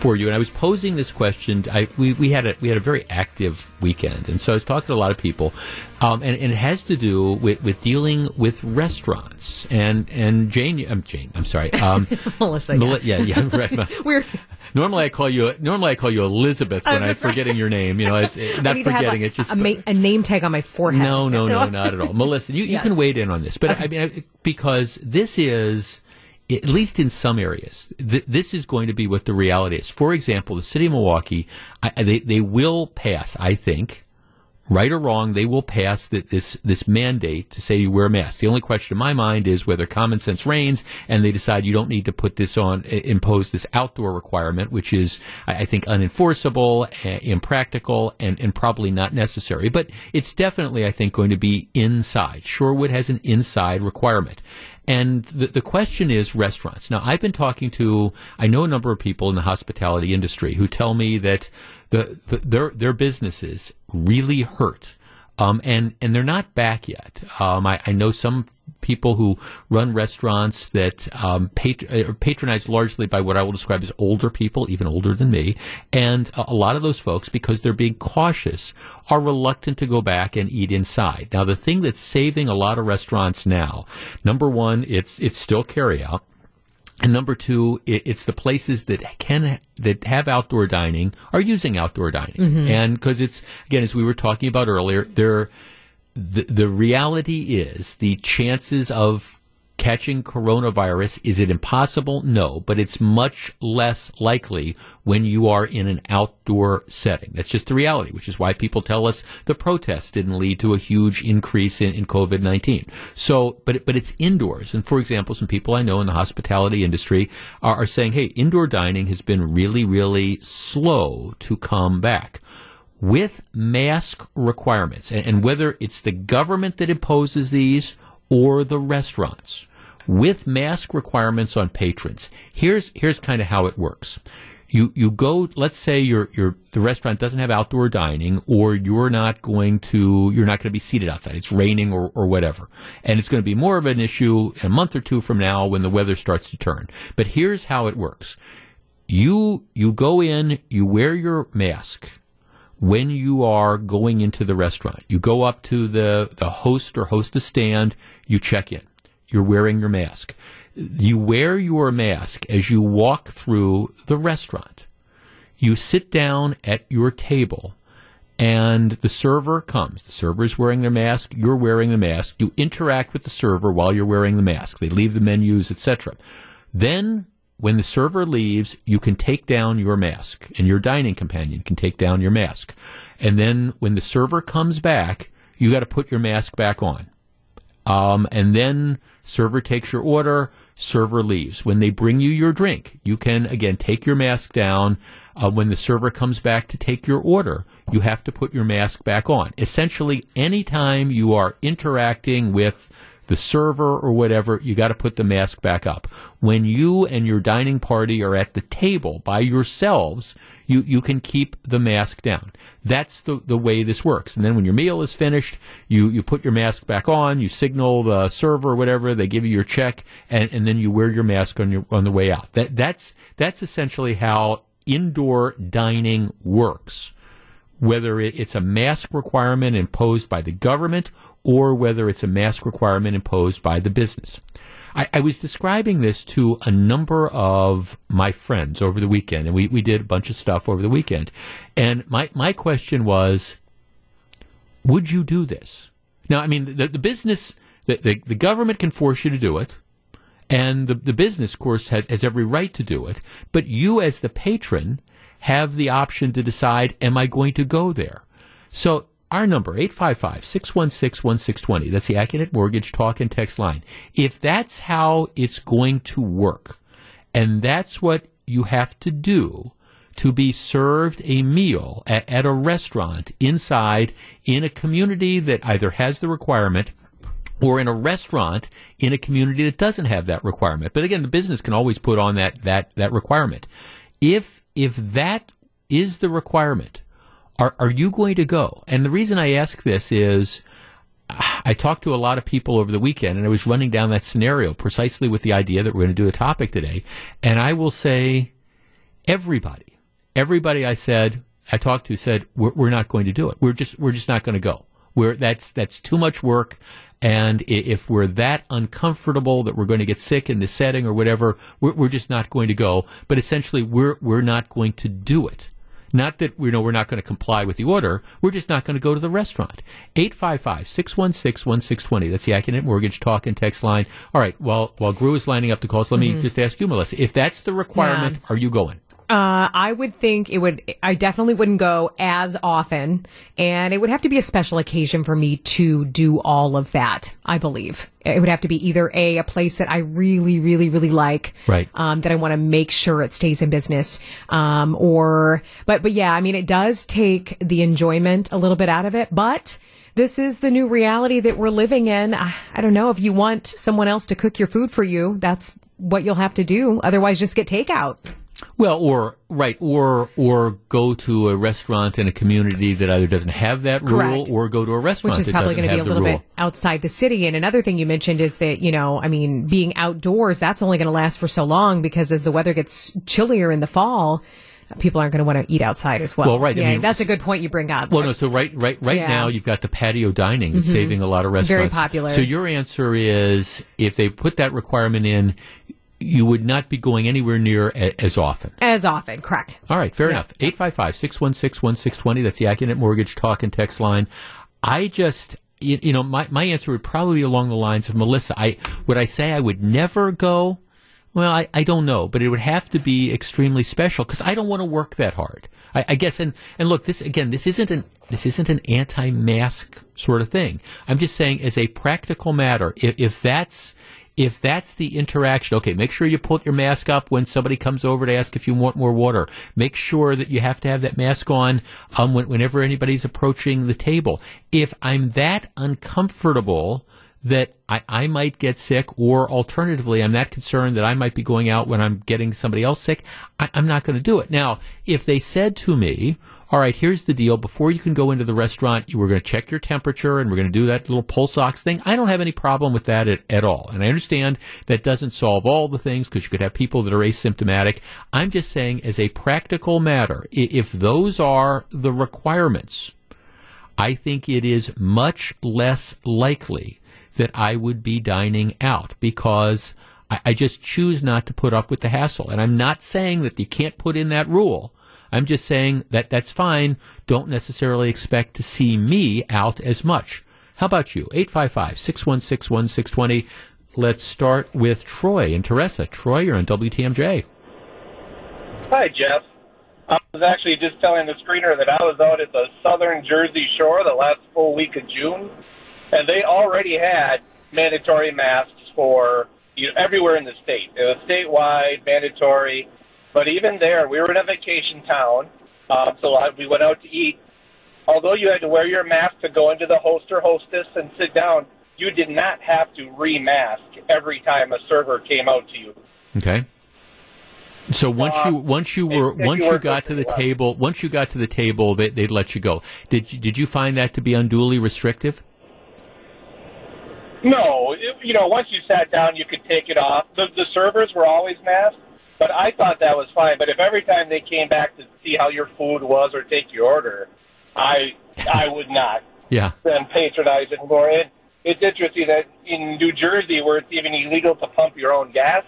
for you. And I was posing this question. I, we, we had a we had a very active weekend, and so I was talking to a lot of people, um, and, and, it has to do with, with dealing with restaurants. And and Jane, I'm Jane. I'm sorry, um, Melissa. Yeah, yeah, yeah right. We're Normally I call you normally I call you Elizabeth when I'm forgetting your name. You know, it's it, not forgetting. A, it's just a, ma- a, name tag on my forehead. No, no, no, not at all. Melissa, you, yes. you can wade in on this, but okay. I mean because this is at least in some areas, th- this is going to be what the reality is. For example, the city of Milwaukee, I, they, they will pass, I think, right or wrong, they will pass the, this this mandate to say you wear a mask. The only question in my mind is whether common sense reigns and they decide you don't need to put this on, impose this outdoor requirement, which is, I think, unenforceable, impractical, and, and probably not necessary. But it's definitely, I think, going to be inside. Shorewood has an inside requirement. And the, the question is restaurants. Now, I've been talking to, I know a number of people in the hospitality industry who tell me that the, the their, their businesses really hurt. Um, and, and they're not back yet. Um, I, I know some people who run restaurants that um, pat- are patronized largely by what I will describe as older people, even older than me. And a lot of those folks, because they're being cautious, are reluctant to go back and eat inside. Now, the thing that's saving a lot of restaurants now, number one, it's it's still carryout. And number two, it, it's the places that can that have outdoor dining are using outdoor dining, mm-hmm. and because it's again, as we were talking about earlier, they're the, reality is the chances of catching coronavirus, is it impossible? No, but it's much less likely when you are in an outdoor setting. That's just the reality, which is why people tell us the protests didn't lead to a huge increase in, in COVID 19. So, but, but it's indoors. And for example, some people I know in the hospitality industry are, are saying, hey, indoor dining has been really, really slow to come back with mask requirements, and, whether it's the government that imposes these or the restaurants, with mask requirements on patrons. Here's here's kind of how it works. You you go. Let's say your your the restaurant doesn't have outdoor dining, or you're not going to you're not going to be seated outside. It's raining or or whatever, and it's going to be more of an issue a month or two from now when the weather starts to turn. But here's how it works. You you go in, you wear your mask when you are going into the restaurant. You go up to the, the host or hostess stand, you check in. You're wearing your mask. You wear your mask as you walk through the restaurant. You sit down at your table and the server comes. The server is wearing their mask. You're wearing the mask. You interact with the server while you're wearing the mask. They leave the menus, etc. Then when the server leaves, you can take down your mask, and your dining companion can take down your mask. And then when the server comes back, you got to put your mask back on. Um, and then server takes your order, server leaves. When they bring you your drink, you can again take your mask down. Uh, when the server comes back to take your order, you have to put your mask back on. Essentially, anytime you are interacting with the server or whatever, you got to put the mask back up. When you and your dining party are at the table by yourselves, you, you can keep the mask down. That's the, the way this works. And then when your meal is finished, you, you put your mask back on, you signal the server or whatever, they give you your check, and, and then you wear your mask on your on the way out. That that's that's essentially how indoor dining works whether it's a mask requirement imposed by the government or whether it's a mask requirement imposed by the business. I, I, was describing this to a number of my friends over the weekend, and we, we did a bunch of stuff over the weekend. And my, my question was, would you do this? Now, I mean, the, the business, the, the, the government can force you to do it, and the, the business, of course, has, has every right to do it, but you as the patron have the option to decide, am I going to go there? So our number, 855-616-1620. That's the Accunet Mortgage talk and text line. If that's how it's going to work, and that's what you have to do to be served a meal at, at a restaurant inside in a community that either has the requirement or in a restaurant in a community that doesn't have that requirement. But again, the business can always put on that, that, that requirement. If, if that is the requirement, are, are you going to go? And the reason I ask this is I talked to a lot of people over the weekend and I was running down that scenario precisely with the idea that we're going to do a topic today. And I will say everybody, everybody I said, I talked to said, we're, we're not going to do it. We're just, we're just not going to go. We're, that's, that's too much work. And if we're that uncomfortable that we're going to get sick in the setting or whatever, we're, we're just not going to go. But essentially, we're, we're not going to do it. Not that we know we're not going to comply with the order. We're just not going to go to the restaurant. 855-616-1620. That's the Accunet Mortgage talk and text line. All right. While, while Gru is lining up the calls, let mm-hmm. me just ask you, Melissa, if that's the requirement, yeah. are you going? Uh, I would think it would, I definitely wouldn't go as often. And it would have to be a special occasion for me to do all of that, I believe. It would have to be either A, a place that I really, really, really like. Right. Um, that I want to make sure it stays in business. Um, or, but, but yeah, I mean, it does take the enjoyment a little bit out of it, but this is the new reality that we're living in. I, I don't know if you want someone else to cook your food for you. That's what you'll have to do. Otherwise, just get takeout. Well, or right, or or go to a restaurant in a community that either doesn't have that Correct. rule, or go to a restaurant which is probably going to be a little rule. bit outside the city. And another thing you mentioned is that you know, I mean, being outdoors that's only going to last for so long because as the weather gets chillier in the fall, people aren't going to want to eat outside as well. Well, right. Yeah, I mean, that's a good point you bring up. Well, no. So right, right, right yeah. now you've got the patio dining. Mm-hmm. saving a lot of restaurants. Very popular. So your answer is if they put that requirement in, you would not be going anywhere near a, as often. As often, correct. All right, fair yeah. enough. 855-616-1620. That's the Accunet Mortgage talk and text line. I just, you, you, know, my, my answer would probably be along the lines of Melissa. I Would I say I would never go? Well, I, I don't know, but it would have to be extremely special because I don't want to work that hard. I, I guess, and, and look, this, again, this isn't an, this isn't an anti-mask sort of thing. I'm just saying as a practical matter, if, if that's, if that's the interaction, okay, make sure you put your mask up when somebody comes over to ask if you want more water. Make sure that you have to have that mask on um, when, whenever anybody's approaching the table. If I'm that uncomfortable that I, I might get sick, or alternatively, I'm that concerned that I might be going out when I'm getting somebody else sick, I, I'm not going to do it. Now, if they said to me, all right, here's the deal. Before you can go into the restaurant, you were going to check your temperature and we're going to do that little pulse ox thing. I don't have any problem with that at, at all. And I understand that doesn't solve all the things because you could have people that are asymptomatic. I'm just saying as a practical matter, if those are the requirements, I think it is much less likely that I would be dining out because I, I just choose not to put up with the hassle. And I'm not saying that you can't put in that rule. I'm just saying that that's fine. Don't necessarily expect to see me out as much. How about you? 855 616 1620. Let's start with Troy and Teresa. Troy, you're on WTMJ. Hi, Jeff. I was actually just telling the screener that I was out at the southern Jersey Shore the last full week of June, and they already had mandatory masks for you know, everywhere in the state. It was statewide, mandatory. But even there, we were in a vacation town, uh, so I, we went out to eat. Although you had to wear your mask to go into the host or hostess and sit down, you did not have to remask every time a server came out to you. Okay. So once you uh, once you were once you got to the table once you got to the table they, would let you go. Did you, did you find that to be unduly restrictive? No, it, you know once you sat down you could take it off. The, the servers were always masked, but I thought that was fine. But if every time they came back to see how your food was or take your order, I I would not. yeah. Then patronize it more. It, it's interesting that in New Jersey, where it's even illegal to pump your own gas,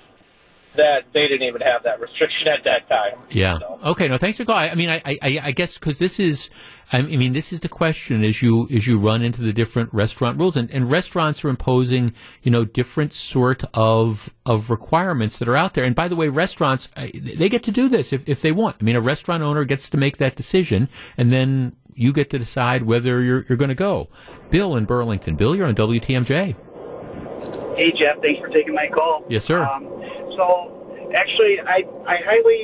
that they didn't even have that restriction at that time. Yeah. So. Okay. No, thanks for calling. I mean, I, I, I guess because this is, I mean, this is the question as you as you run into the different restaurant rules, and, and restaurants are imposing, you know, different sort of of requirements that are out there. And by the way, restaurants they get to do this if if they want. I mean, a restaurant owner gets to make that decision, and then you get to decide whether you're you're going to go. Bill in Burlington. Bill, you're on WTMJ. Hey Jeff, thanks for taking my call. Yes, sir. Um, so, actually, I I highly,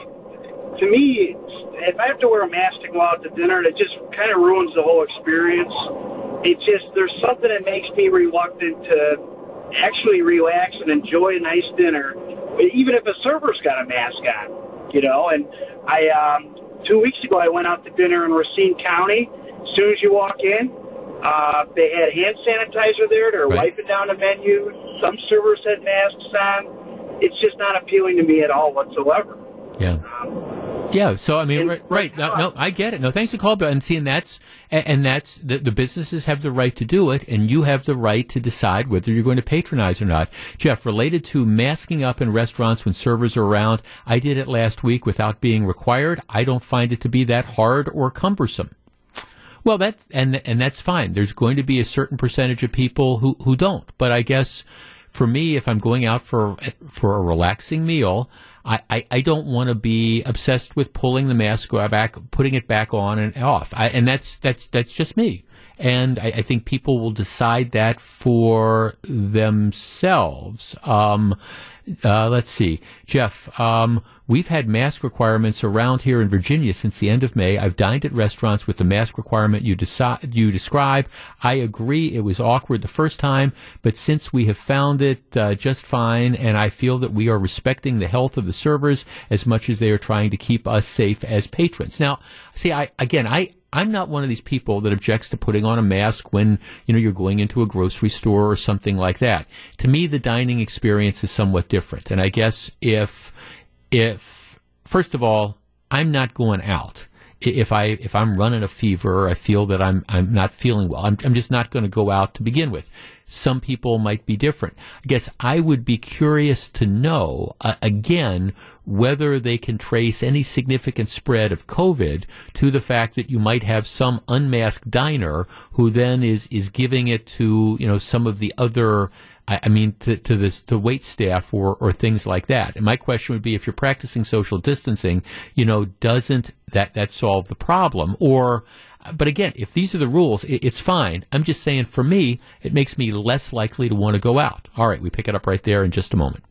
to me, if I have to wear a mask to go out to dinner, it just kind of ruins the whole experience. It just there's something that makes me reluctant to actually relax and enjoy a nice dinner, even if a server's got a mask on, you know. And I um, two weeks ago I went out to dinner in Racine County. As soon as you walk in, uh, they had hand sanitizer there. They're right. wiping down the menu. Some servers had masks on it's just not appealing to me at all whatsoever. Yeah. Um, yeah, so I mean, right, right. No, no, I get it. No, thanks for calling, and seeing that's and that's the, the businesses have the right to do it, and you have the right to decide whether you're going to patronize or not. Jeff, related to masking up in restaurants when servers are around, I did it last week without being required. I don't find it to be that hard or cumbersome. Well, that and and that's fine. There's going to be a certain percentage of people who who don't, but I guess for me, if I'm going out for for a relaxing meal, I, I, I don't want to be obsessed with pulling the mask back, putting it back on and off. I, and that's that's that's just me. And I, I, think people will decide that for themselves. Um, uh, let's see, Jeff. Um, We've had mask requirements around here in Virginia since the end of May. I've dined at restaurants with the mask requirement you, you describe. I agree it was awkward the first time, but since we have found it uh, just fine, and I feel that we are respecting the health of the servers as much as they are trying to keep us safe as patrons. Now, see, I again, I I'm not one of these people that objects to putting on a mask when, you know, you're going into a grocery store or something like that. To me, the dining experience is somewhat different. And I guess if if first of all, I'm not going out. If I if I'm running a fever, I feel that I'm I'm not feeling well. I'm I'm just not going to go out to begin with. Some people might be different. I guess I would be curious to know uh, again whether they can trace any significant spread of COVID to the fact that you might have some unmasked diner who then is is giving it to you know some of the other I, I mean, to, to this, to wait staff or, or things like that. And my question would be, if you're practicing social distancing, you know, doesn't that, that solve the problem? Or, but again, if these are the rules, it, it's fine. I'm just saying for me, it makes me less likely to want to go out. All right, we pick it up right there in just a moment.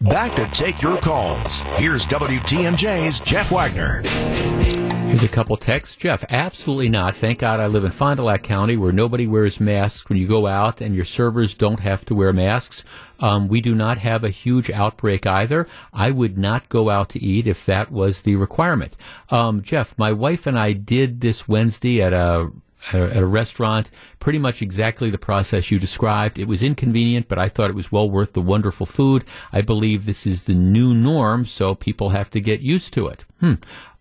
Back to take your calls. Here's WTMJ's Jeff Wagner. Here's a couple texts. Jeff, absolutely not. Thank God I live in Fond du Lac County where nobody wears masks when you go out and your servers don't have to wear masks. Um, we do not have a huge outbreak either. I would not go out to eat if that was the requirement. Um, Jeff, my wife and I did this Wednesday at a at a restaurant, pretty much exactly the process you described. It was inconvenient, but I thought it was well worth the wonderful food. I believe this is the new norm, so people have to get used to it. Hmm.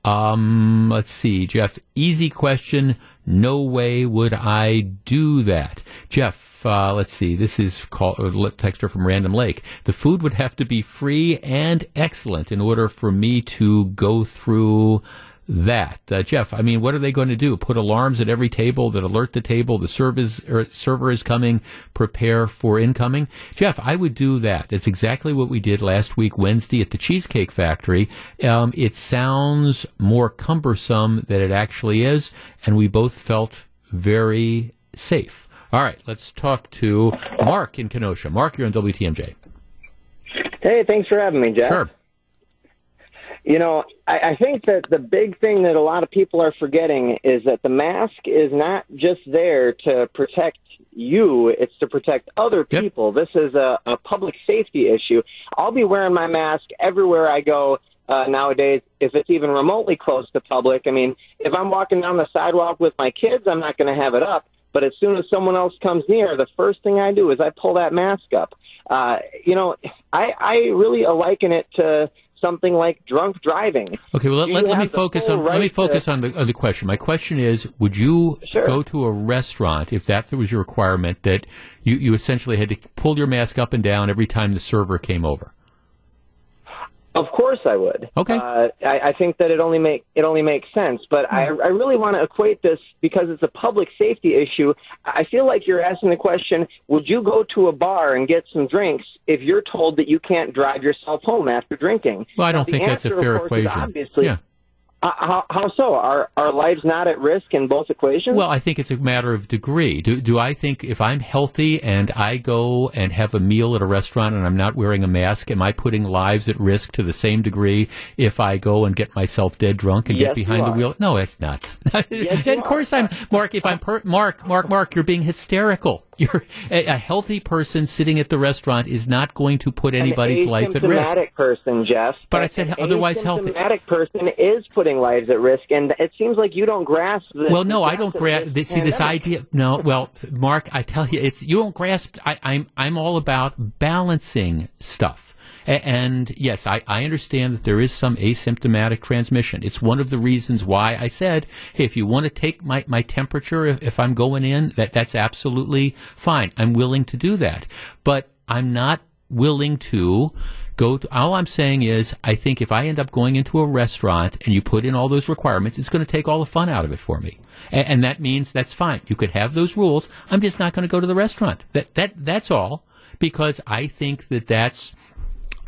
Um, let's see, Jeff. Easy question. No way would I do that. Jeff, uh, let's see. This is called a texter from Random Lake. The food would have to be free and excellent in order for me to go through that. Uh, Jeff, I mean, what are they going to do? Put alarms at every table that alert the table the service, er, server is coming, prepare for incoming? Jeff, I would do that. That's exactly what we did last week, Wednesday, at the Cheesecake Factory. Um, it sounds more cumbersome than it actually is, and we both felt very safe. All right, let's talk to Mark in Kenosha. Mark, you're on WTMJ. Hey, thanks for having me, Jeff. Sure. You know, I, I think that the big thing that a lot of people are forgetting is that the mask is not just there to protect you, it's to protect other Yep. people. This is a, a public safety issue. I'll be wearing my mask everywhere I go uh, nowadays, if it's even remotely close to public. I mean, if I'm walking down the sidewalk with my kids, I'm not going to have it up. But as soon as someone else comes near, the first thing I do is I pull that mask up. Uh, you know, I, I really liken it to something like drunk driving. Okay, well, let, let, let me focus on let me right to- focus on the on the question. My question is: Would you Sure. go to a restaurant if that was your requirement that you, you essentially had to pull your mask up and down every time the server came over? Of course, I would. Okay. Uh, I, I think that it only make it only makes sense, but I, I really want to equate this because it's a public safety issue. I feel like you're asking the question: Would you go to a bar and get some drinks if you're told that you can't drive yourself home after drinking? Well, I don't the think that's a fair equation. Obviously, Yeah. Uh, how, how so? Are our lives not at risk in both equations? Well, I think it's a matter of degree. Do, do I think if I'm healthy and I go and have a meal at a restaurant and I'm not wearing a mask, am I putting lives at risk to the same degree if I go and get myself dead drunk and Yes, get behind the wheel? No, that's nuts. Yes, of course I'm, Mark, if I'm, per, Mark, Mark, Mark, you're being hysterical. You're, a, a healthy person sitting at the restaurant is not going to put anybody's life at risk. asymptomatic person, Jeff. But I said otherwise healthy. asymptomatic person is putting lives at risk, and it seems like you don't grasp. The, Well, no, I don't grasp. this See this idea. No, well, Mark, I tell you, it's you don't grasp. I, I'm I'm all about balancing stuff. And yes, I, I understand that there is some asymptomatic transmission. It's one of the reasons why I said, hey, if you want to take my, my temperature, if, if I'm going in, that, that's absolutely fine. I'm willing to do that. But I'm not willing to go to, all I'm saying is, I think if I end up going into a restaurant and you put in all those requirements, it's going to take all the fun out of it for me. And, and that means that's fine. You could have those rules. I'm just not going to go to the restaurant. That, that, that's all. Because I think that that's,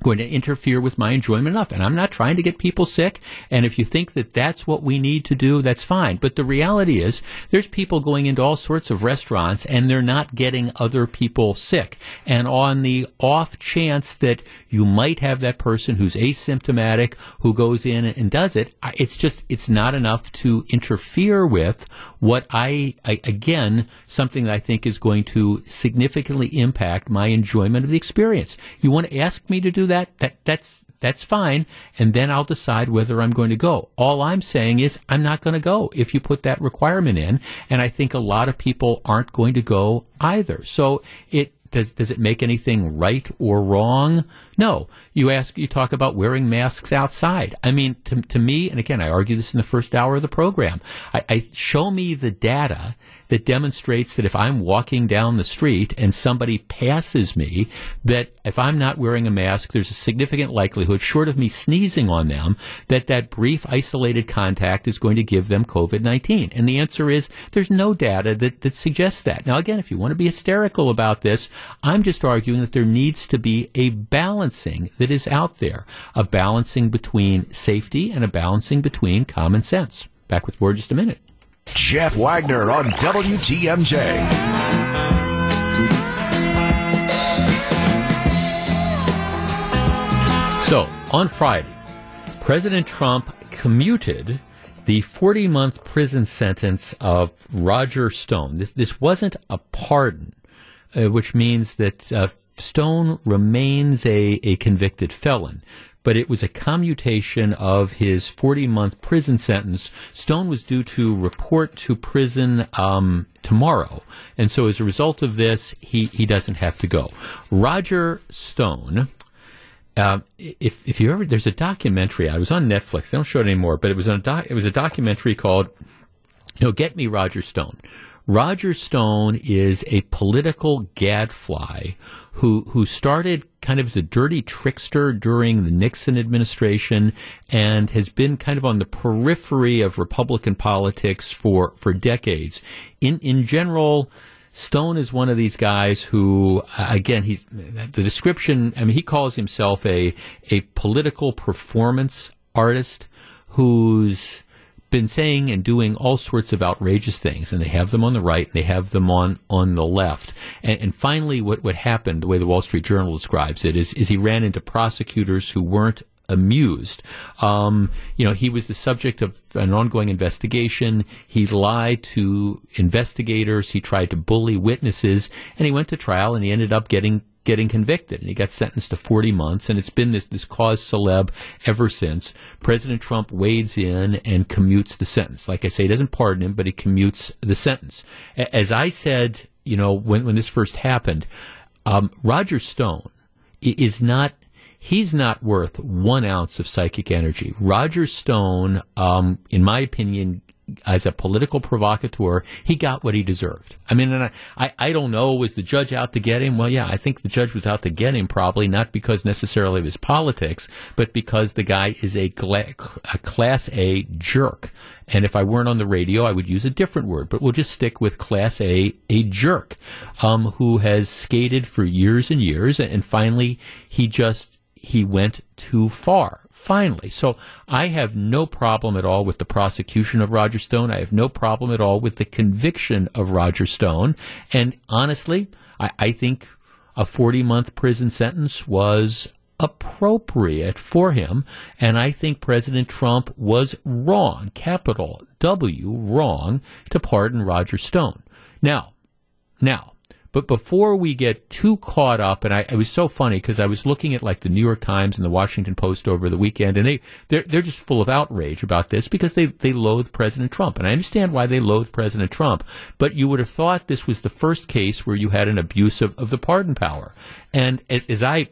going to interfere with my enjoyment enough. And I'm not trying to get people sick. And if you think that that's what we need to do, that's fine. But the reality is, there's people going into all sorts of restaurants and they're not getting other people sick. And on the off chance that you might have that person who's asymptomatic who goes in and does it, it's just, it's not enough to interfere with what I, I again, something that I think is going to significantly impact my enjoyment of the experience. You want to ask me to do that? That that's that's fine, and then I'll decide whether I'm going to go. All I'm saying is I'm not going to go if you put that requirement in, and I think a lot of people aren't going to go either. So it does does it make anything right or wrong? No. You ask you talk about wearing masks outside. I mean, to, to me, and again, I argue this in the first hour of the program. I, I show me the data that demonstrates that if I'm walking down the street and somebody passes me, that if I'm not wearing a mask, there's a significant likelihood, short of me sneezing on them, that that brief isolated contact is going to give them COVID-19. And the answer is there's no data that, that suggests that. Now, again, if you want to be hysterical about this, I'm just arguing that there needs to be a balancing that is out there, a balancing between safety and a balancing between common sense. Back with more just a minute. Jeff Wagner on WTMJ. So, on Friday, President Trump commuted the 40 month prison sentence of Roger Stone. This, this wasn't a pardon, uh, which means that uh, Stone remains a, a convicted felon. But it was a commutation of his 40 month prison sentence. Stone was due to report to prison um, tomorrow. And so as a result of this, he, he doesn't have to go. Roger Stone, uh, if if you ever there's a documentary I was on Netflix they don't show it anymore but it was a doc, it was a documentary called No Get Me Roger Stone Roger Stone is a political gadfly who who started kind of as a dirty trickster during the Nixon administration and has been kind of on the periphery of Republican politics for for decades in in general Stone is one of these guys who, uh, again, he's the description. I mean, he calls himself a a political performance artist who's been saying and doing all sorts of outrageous things, and they have them on the right and they have them on on the left. And, and finally, what what happened, the way the Wall Street Journal describes it, is is he ran into prosecutors who weren't amused. Um, you know, he was the subject of an ongoing investigation. He lied to investigators. He tried to bully witnesses, and he went to trial, and he ended up getting getting convicted and he got sentenced to 40 months and it's been this, this cause celeb ever since. President Trump wades in and commutes the sentence. Like I say, he doesn't pardon him, but he commutes the sentence. As I said, you know, when, when this first happened, um, Roger Stone is not he's not worth one ounce of psychic energy. Roger Stone, um, in my opinion, as a political provocateur, he got what he deserved. I mean, and I, I, I, don't know, was the judge out to get him? Well, yeah, I think the judge was out to get him probably, not because necessarily of his politics, but because the guy is a, gla- a class A jerk. And if I weren't on the radio, I would use a different word, but we'll just stick with class A, a jerk, um, who has skated for years and years, and, and finally he just he went too far, finally. So I have no problem at all with the prosecution of Roger Stone. I have no problem at all with the conviction of Roger Stone. And honestly, I, I think a 40 month prison sentence was appropriate for him. And I think President Trump was wrong, capital W, wrong, to pardon Roger Stone. Now, now, but before we get too caught up, and I, it was so funny because I was looking at like the New York Times and the Washington Post over the weekend, and they they're they're just full of outrage about this because they they loathe President Trump, and I understand why they loathe President Trump. But you would have thought this was the first case where you had an abuse of, of the pardon power, and as as I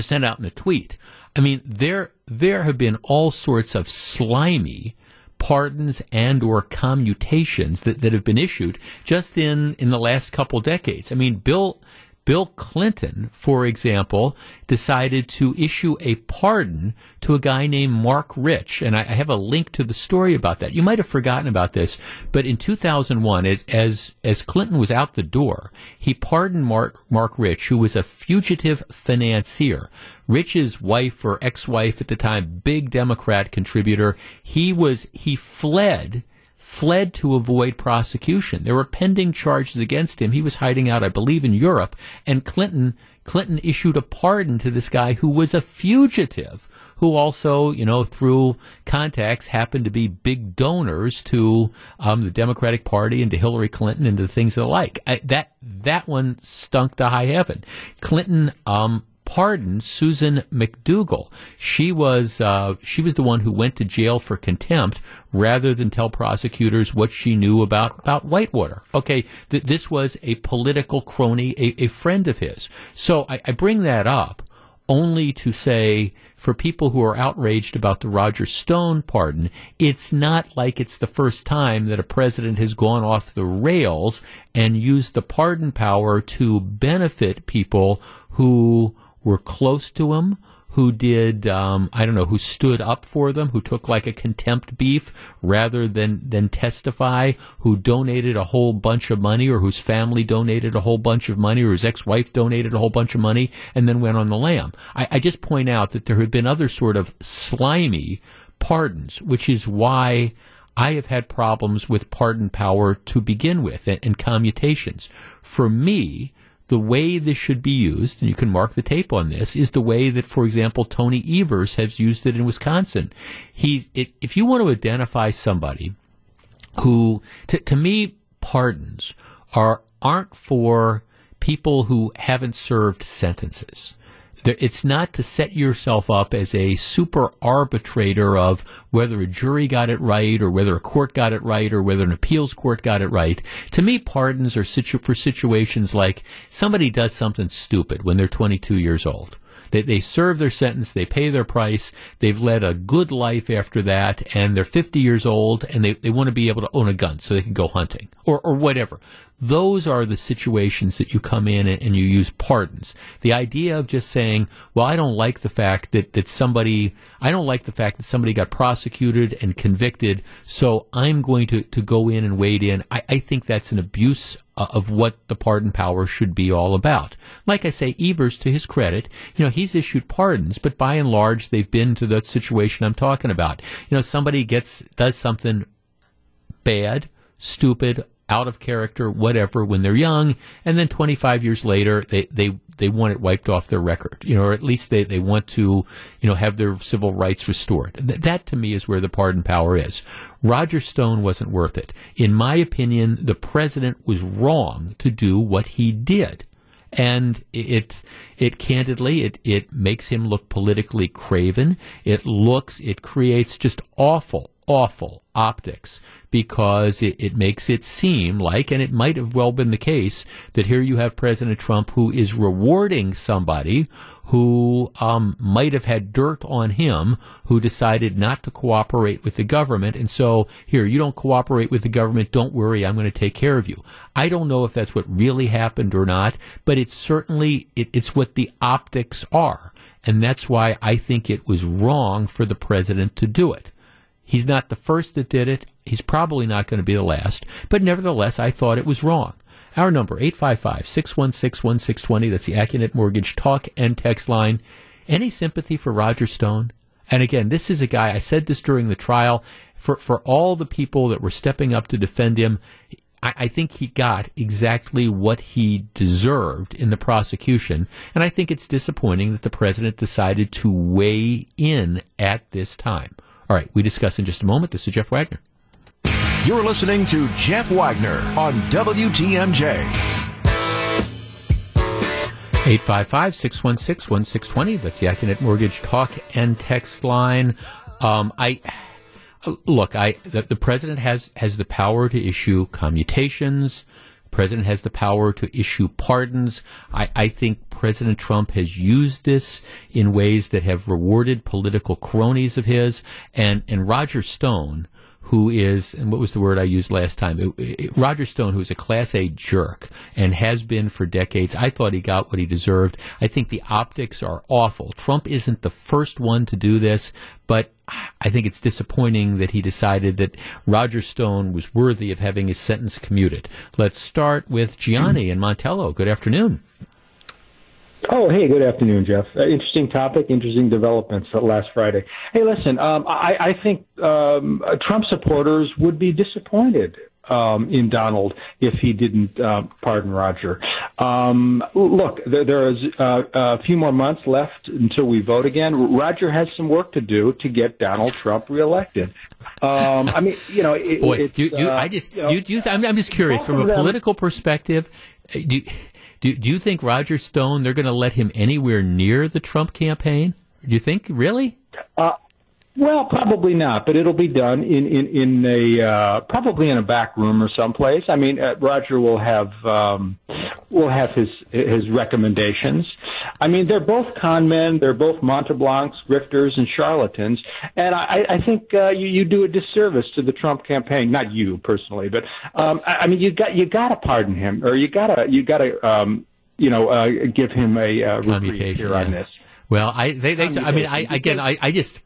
sent out in a tweet, I mean there there have been all sorts of slimy pardons and or commutations that, that have been issued just in, in the last couple decades. I mean, Bill Bill Clinton, for example, decided to issue a pardon to a guy named Marc Rich. And I, have a link to the story about that. You might have forgotten about this, but in 2001, as, as, as Clinton was out the door, he pardoned Mark, Marc Rich, who was a fugitive financier. Rich's wife or ex-wife at the time, big Democrat contributor, he was, he fled fled to avoid prosecution. There were pending charges against him. He was hiding out, I believe, in Europe. And Clinton, Clinton issued a pardon to this guy who was a fugitive, who also, you know, through contacts happened to be big donors to um, the Democratic Party and to Hillary Clinton and to things of the like. I, that that one stunk to high heaven. Clinton um, pardoned Susan McDougal. She was uh, she was the one who went to jail for contempt rather than tell prosecutors what she knew about about Whitewater. Okay, th- this was a political crony, a, a friend of his. So I, I bring that up only to say for people who are outraged about the Roger Stone pardon, it's not like it's the first time that a president has gone off the rails and used the pardon power to benefit people who were close to him, who did um, I don't know, who stood up for them, who took like a contempt beef rather than than testify, who donated a whole bunch of money, or whose family donated a whole bunch of money, or his ex-wife donated a whole bunch of money, and then went on the lam. I, I just point out that there have been other sort of slimy pardons, which is why. I have had problems with pardon power to begin with and, and commutations. For me, the way this should be used, and you can mark the tape on this, is the way that, for example, Tony Evers has used it in Wisconsin. He, it, if you want to identify somebody who, to, to me, pardons are aren't for people who haven't served sentences. It's not to set yourself up as a super arbitrator of whether a jury got it right or whether a court got it right or whether an appeals court got it right. To me, pardons are situ- for situations like somebody does something stupid when they're 22 years old. They, they serve their sentence, they pay their price, they've led a good life after that, and they're 50 years old, and they, they want to be able to own a gun so they can go hunting, or, or whatever. Those are the situations that you come in and, and you use pardons. The idea of just saying, well, I don't like the fact that, that somebody, I don't like the fact that somebody got prosecuted and convicted, so I'm going to, to go in and wade in. I, I think that's an abuse uh, of what the pardon power should be all about. Like I say, Evers, to his credit, you know, he's issued pardons, but by and large, they've been to that situation I'm talking about. You know, somebody gets, does something bad, stupid, out of character, whatever, when they're young, and then 25 years later, they, they, they want it wiped off their record, you know, or at least they, they want to, you know, have their civil rights restored. Th- that to me is where the pardon power is. Roger Stone wasn't worth it. In my opinion, the president was wrong to do what he did. And it, it candidly, it, it makes him look politically craven. It looks, it creates just awful, awful optics because it, it, makes it seem like, and it might have well been the case, that here you have President Trump who is rewarding somebody who um, might have had dirt on him, who decided not to cooperate with the government. And so, here, you don't cooperate with the government, don't worry, I'm going to take care of you. I don't know if that's what really happened or not, but it's certainly, it, it's what the optics are. And that's why I think it was wrong for the president to do it. He's not the first that did it. He's probably not going to be the last. But nevertheless, I thought it was wrong. Our number, 855-616-1620. That's the Accunet Mortgage talk and text line. Any sympathy for Roger Stone? And again, this is a guy, I said this during the trial, for, for all the people that were stepping up to defend him, I, I think he got exactly what he deserved in the prosecution. And I think it's disappointing that the president decided to weigh in at this time. All right, we discuss in just a moment. This is Jeff Wagner. You're listening to Jeff Wagner on WTMJ. 855-616-1620. That's the Accunet Mortgage talk and text line. Um, I look. I the, the, president has has the power to issue commutations. President has the power to issue pardons. I, I think President Trump has used this in ways that have rewarded political cronies of his. And and Roger Stone who is, and what was the word I used last time? It, it, Roger Stone, who's a Class A jerk and has been for decades. I thought he got what he deserved. I think the optics are awful. Trump isn't the first one to do this, but I think it's disappointing that he decided that Roger Stone was worthy of having his sentence commuted. Let's start with Gianni in Montello. Good afternoon. Oh, hey, good afternoon, Jeff. Uh, interesting topic, interesting developments uh, last Friday. Hey, listen, um, I, I think um, Trump supporters would be disappointed um, in Donald if he didn't uh, pardon Roger. Um, look, there, there is uh, a few more months left until we vote again. Roger has some work to do to get Donald Trump reelected. Um, I mean, you know, it, Boy, you, you, I just, you, know, you, you, I'm, I'm just curious from a political perspective. Do, do, do you think Roger Stone, they're going to let him anywhere near the Trump campaign? Do you think, really? Uh, well, probably not, but it'll be done in in in a uh, probably in a back room or someplace. I mean, uh, Roger will have um, will have his his recommendations. I mean, they're both con men. They're both Monteblancs, grifters, and charlatans. And I, I think uh, you you do a disservice to the Trump campaign. Not you personally, but um, I, I mean, you got you got to pardon him, or you got to you got to um, you know uh, give him a uh, reprieve here yeah. on this. Well, I they, they I mean, I again, I, I just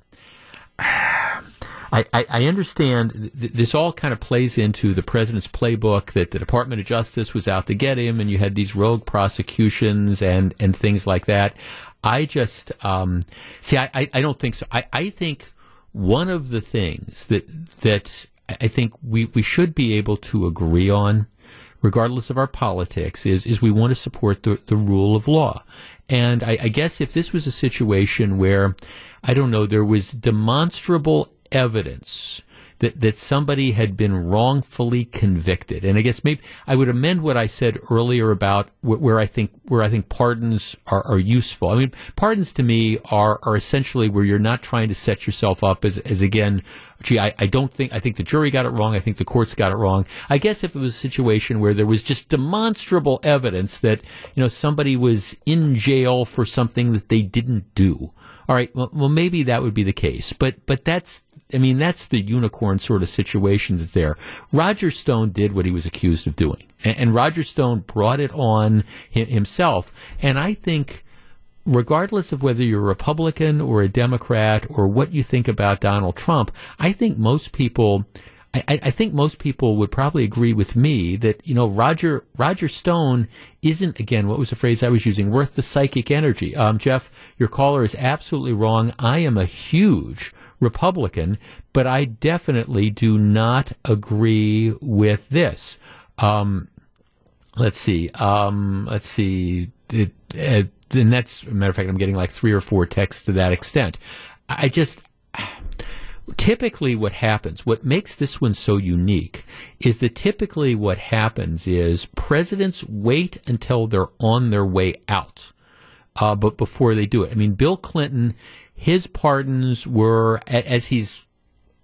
I, I, understand th- this all kind of plays into the president's playbook that the Department of Justice was out to get him, and you had these rogue prosecutions and, and things like that. I just um, see. I, I, I don't think so. I, I think one of the things that that I think we, we should be able to agree on regardless of our politics, is is we want to support the the rule of law. And I, I guess if this was a situation where, I don't know, there was demonstrable evidence that, that somebody had been wrongfully convicted. And I guess maybe I would amend what I said earlier about where, where I think where I think pardons are, are, useful. I mean, pardons to me are are essentially where you're not trying to set yourself up as as again. Gee, I, I don't think I think the jury got it wrong. I think the courts got it wrong. I guess if it was a situation where there was just demonstrable evidence that you know somebody was in jail for something that they didn't do. All right, well, well maybe that would be the case, but but that's I mean, that's the unicorn sort of situation that's there. Roger Stone did what he was accused of doing, and, and Roger Stone brought it on himself. And I think, regardless of whether you're a Republican or a Democrat or what you think about Donald Trump, I think most people. I, I, think most people would probably agree with me that you know Roger Roger Stone isn't again what was the phrase I was using worth the psychic energy. Um, Jeff, your caller is absolutely wrong. I am a huge Republican, but I definitely do not agree with this. Um, let's see. Um, let's see. It, it, and that's, matter of fact, I'm getting like three or four texts to that extent. I just, typically what happens, what makes this one so unique is that typically what happens is presidents wait until they're on their way out. Uh, but before they do it, I mean, Bill Clinton his pardons were, as he's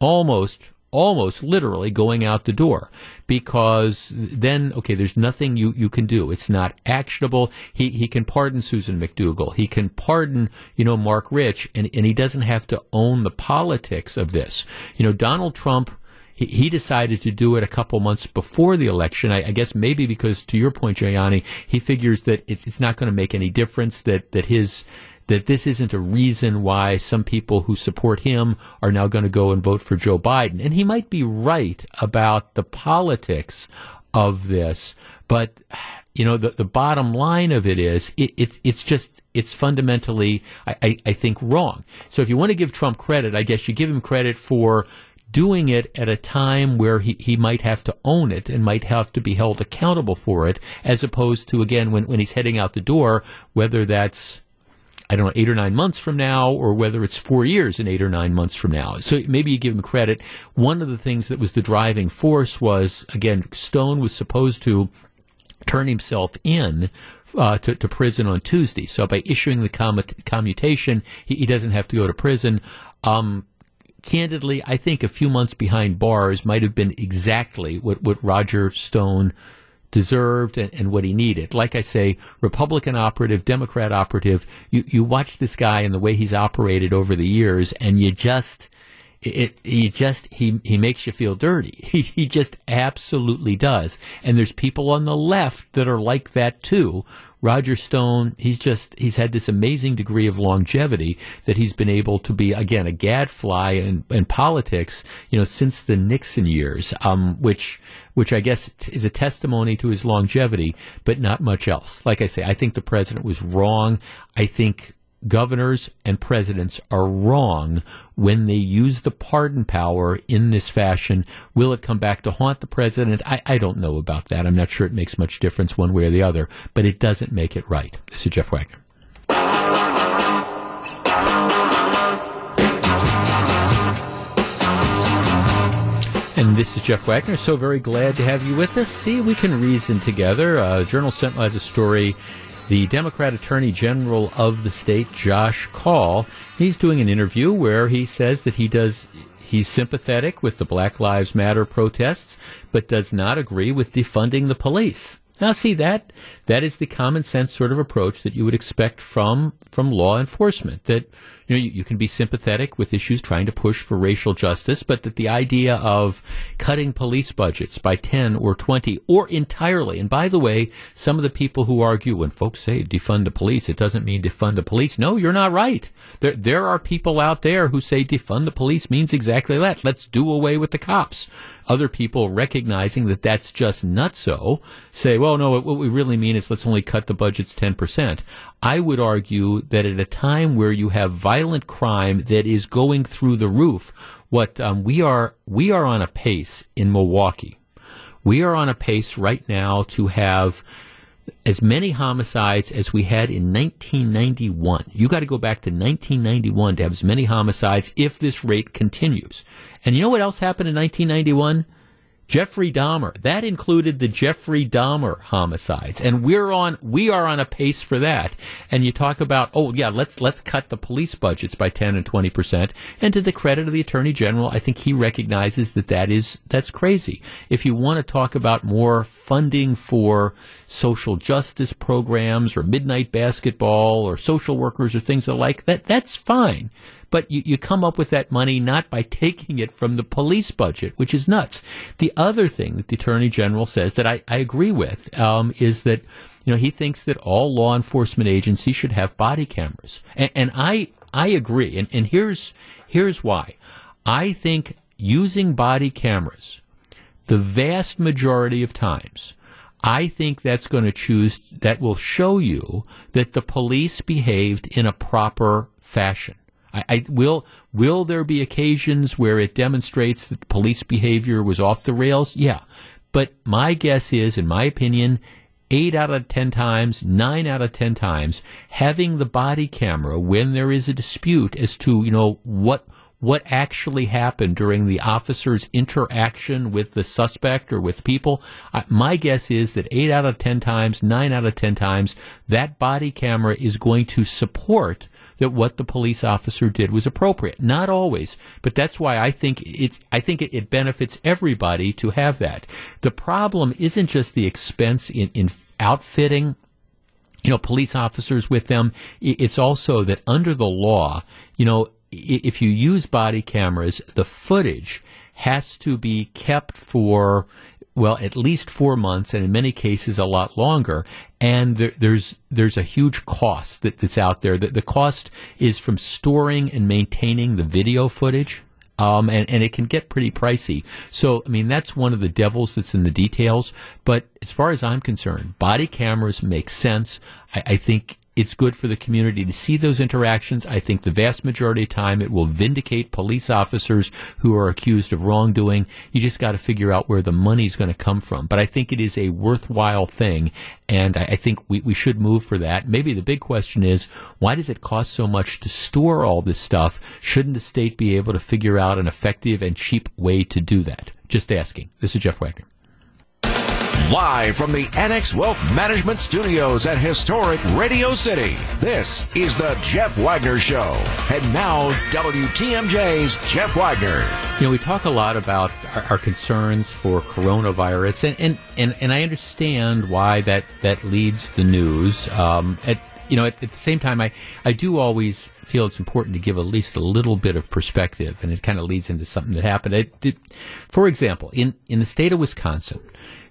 almost almost literally going out the door because then okay there's nothing you, you can do. It's not actionable. He he can pardon Susan McDougal he can pardon you know Marc Rich and and he doesn't have to own the politics of this. You know Donald Trump he, he decided to do it a couple months before the election. I, I guess maybe because, to your point, Gianni, he figures that it's it's not going to make any difference that that his that this isn't a reason why some people who support him are now going to go and vote for Joe Biden. And he might be right about the politics of this, but you know, the, the bottom line of it is it, it it's just it's fundamentally I, I, I think wrong. So if you want to give Trump credit, I guess you give him credit for doing it at a time where he, he might have to own it and might have to be held accountable for it, as opposed to again when, when he's heading out the door, whether that's I don't know, eight or nine months from now, or whether it's four years and eight or nine months from now. So maybe you give him credit. One of the things that was the driving force was, again, Stone was supposed to turn himself in uh, to, to, prison on Tuesday. So by issuing the commut- commutation, he, he, doesn't have to go to prison. Um, candidly, I think a few months behind bars might have been exactly what, what Roger Stone deserved and, and, what he needed. Like I say, Republican operative, Democrat operative, you, you watch this guy and the way he's operated over the years and you just, it, he just he he makes you feel dirty. He he just absolutely does. And there's people on the left that are like that too, Roger Stone, he's just he's had this amazing degree of longevity that he's been able to be again a gadfly in, in politics, you know, since the Nixon years, um, which which I guess is a testimony to his longevity, but not much else. Like I say, I think the president was wrong. I think governors and presidents are wrong when they use the pardon power in this fashion. Will it come back to haunt the president? I, I, don't know about that. I'm not sure it makes much difference one way or the other, but it doesn't make it right. This is Jeff Wagner. And this is Jeff Wagner. So very glad to have you with us. See, we can reason together. Uh, Journal Sentinel has a story the Democrat Attorney General of the state, Josh Kaul. he's doing an interview where he says that he does he's sympathetic with the Black Lives Matter protests, but does not agree with defunding the police. Now, see that that is the common sense sort of approach that you would expect from from law enforcement. That you know you, you, can be sympathetic with issues trying to push for racial justice, but that the idea of cutting police budgets by ten or twenty or entirely, and by the way, some of the people who argue when folks say defund the police, it doesn't mean defund the police. No, you're not right. There there are people out there who say defund the police means exactly that. Let's do away with the cops. Other people recognizing that that's just nutso say, well, no, what we really mean is let's only cut the budgets 10%. I would argue that at a time where you have violent crime that is going through the roof, what um, we are we are on a pace in Milwaukee We are on a pace right now to have as many homicides as we had in 1991. You got to go back to 1991 to have as many homicides if this rate continues. And you know what else happened in 1991? Jeffrey Dahmer. That included the Jeffrey Dahmer homicides. And we're on, we are on a pace for that. And you talk about, oh yeah, let's, let's cut the police budgets by 10 and 20%. And to the credit of the Attorney General, I think he recognizes that that is, that's crazy. If you want to talk about more funding for social justice programs or midnight basketball or social workers or things like that, that's fine but you, you come up with that money not by taking it from the police budget, which is nuts. The other thing that the Attorney General says that I, I agree with um, is that you know he thinks that all law enforcement agencies should have body cameras, and, and I I agree, and, and here's here's why. I think using body cameras, the vast majority of times, I think that's going to choose, that will show you that the police behaved in a proper fashion. I, I, will will there be occasions where it demonstrates that police behavior was off the rails? Yeah, but my guess is, in my opinion, eight out of ten times, nine out of ten times, having the body camera when there is a dispute as to you know what what actually happened during the officer's interaction with the suspect or with people. My guess is that eight out of ten times, nine out of ten times, that body camera is going to support that what the police officer did was appropriate. Not always, but that's why I think it's, I think it, it benefits everybody to have that. The problem isn't just the expense in, in outfitting you know, police officers with them. It's also that under the law, you know, if you use body cameras, the footage has to be kept for well, at least four months, and in many cases a lot longer. And there, there's there's a huge cost that, that's out there. The, the cost is from storing and maintaining the video footage. Um, and, and it can get pretty pricey. So, I mean, that's one of the devils that's in the details. But as far as I'm concerned, body cameras make sense. I, I think it's good for the community to see those interactions. I think the vast majority of time it will vindicate police officers who are accused of wrongdoing. You just got to figure out where the money's going to come from. But I think it is a worthwhile thing, and I, I think we, we should move for that. Maybe the big question is why does it cost so much to store all this stuff? Shouldn't the state be able to figure out an effective and cheap way to do that? Just asking. This is Jeff Wagner. Live from the Annex Wealth Management Studios at historic Radio City, this is the Jeff Wagner Show. And now, WTMJ's Jeff Wagner. You know, we talk a lot about our, our concerns for coronavirus, and, and, and, and, I understand why that, that leads the news. Um, at, you know, at, at the same time, I, I do always feel it's important to give at least a little bit of perspective, and it kind of leads into something that happened. It, it, for example, in, in the state of Wisconsin,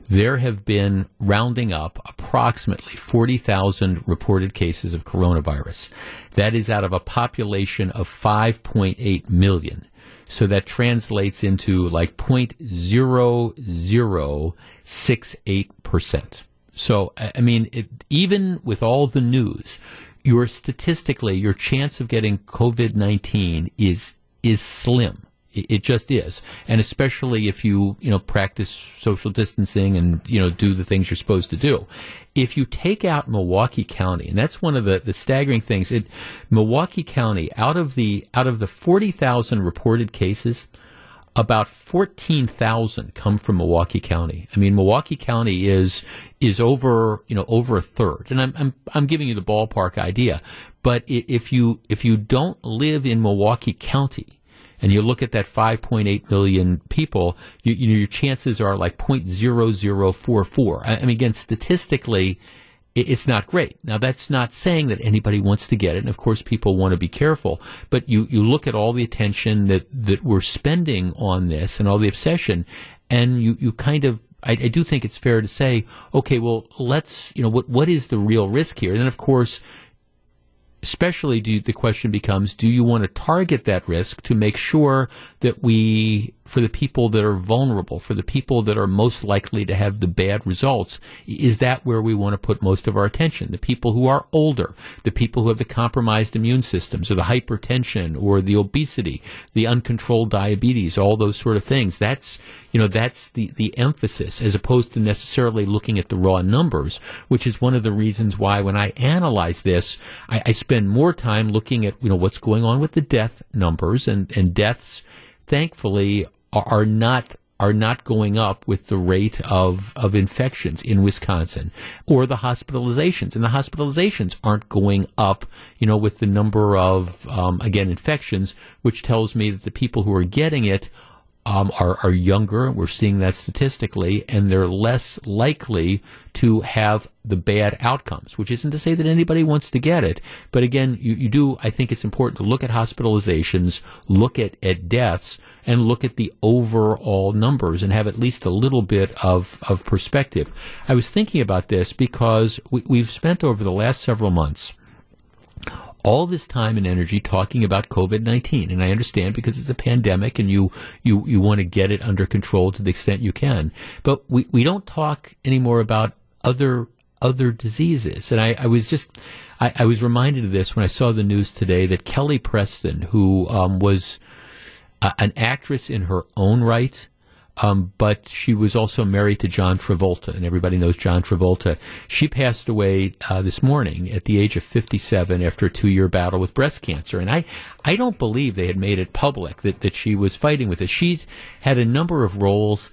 there have been rounding up approximately 40,000 reported cases of coronavirus. That is out of a population of 5.8 million. So that translates into like 0.0068%. So, I mean, it, even with all the news, your statistically, your chance of getting COVID-19 is, is slim. It just is, and especially if you you know practice social distancing and you know do the things you're supposed to do. If you take out Milwaukee County, and that's one of the, the staggering things, it, Milwaukee County out of the out of the forty thousand reported cases, about 14,000 come from Milwaukee County. I mean, Milwaukee County is, is over, you know, over a third. And I'm, I'm, I'm giving you the ballpark idea. But if you, if you don't live in Milwaukee County, and you look at that 5.8 million people, you, you know, your chances are like 0.0044. I, I mean, again, statistically, it, it's not great. Now, that's not saying that anybody wants to get it. And of course, people want to be careful. But you, you look at all the attention that, that we're spending on this and all the obsession, and you, you kind of I, I, do think it's fair to say, okay, well, let's, you know, what what is the real risk here? And then, of course, especially do, the question becomes, do you want to target that risk to make sure that we, for the people that are vulnerable, for the people that are most likely to have the bad results, is that where we want to put most of our attention? The people who are older, the people who have the compromised immune systems, or the hypertension, or the obesity, the uncontrolled diabetes, all those sort of things. That's, you know, that's the, the emphasis as opposed to necessarily looking at the raw numbers, which is one of the reasons why when I analyze this, I, I spend more time looking at, you know, what's going on with the death numbers and, and deaths, thankfully, are, not are not going up with the rate of, of infections in Wisconsin or the hospitalizations. And the hospitalizations aren't going up, you know, with the number of, um, again, infections, which tells me that the people who are getting it um, are, are younger. We're seeing that statistically, and they're less likely to have the bad outcomes, which isn't to say that anybody wants to get it. But again, you, you do, I think it's important to look at hospitalizations, look at, at deaths, and look at the overall numbers and have at least a little bit of, of perspective. I was thinking about this because we, we've spent over the last several months all this time and energy talking about COVID nineteen, and I understand because it's a pandemic and you you you want to get it under control to the extent you can. But we we don't talk anymore about other other diseases, and I, I was just. I, I, was reminded of this when I saw the news today that Kelly Preston, who um, was uh, an actress in her own right, um, but she was also married to John Travolta, and everybody knows John Travolta. She passed away uh, this morning at the age of 57 after a two-year battle with breast cancer. And I, I don't believe they had made it public that, that she was fighting with it. She's had a number of roles.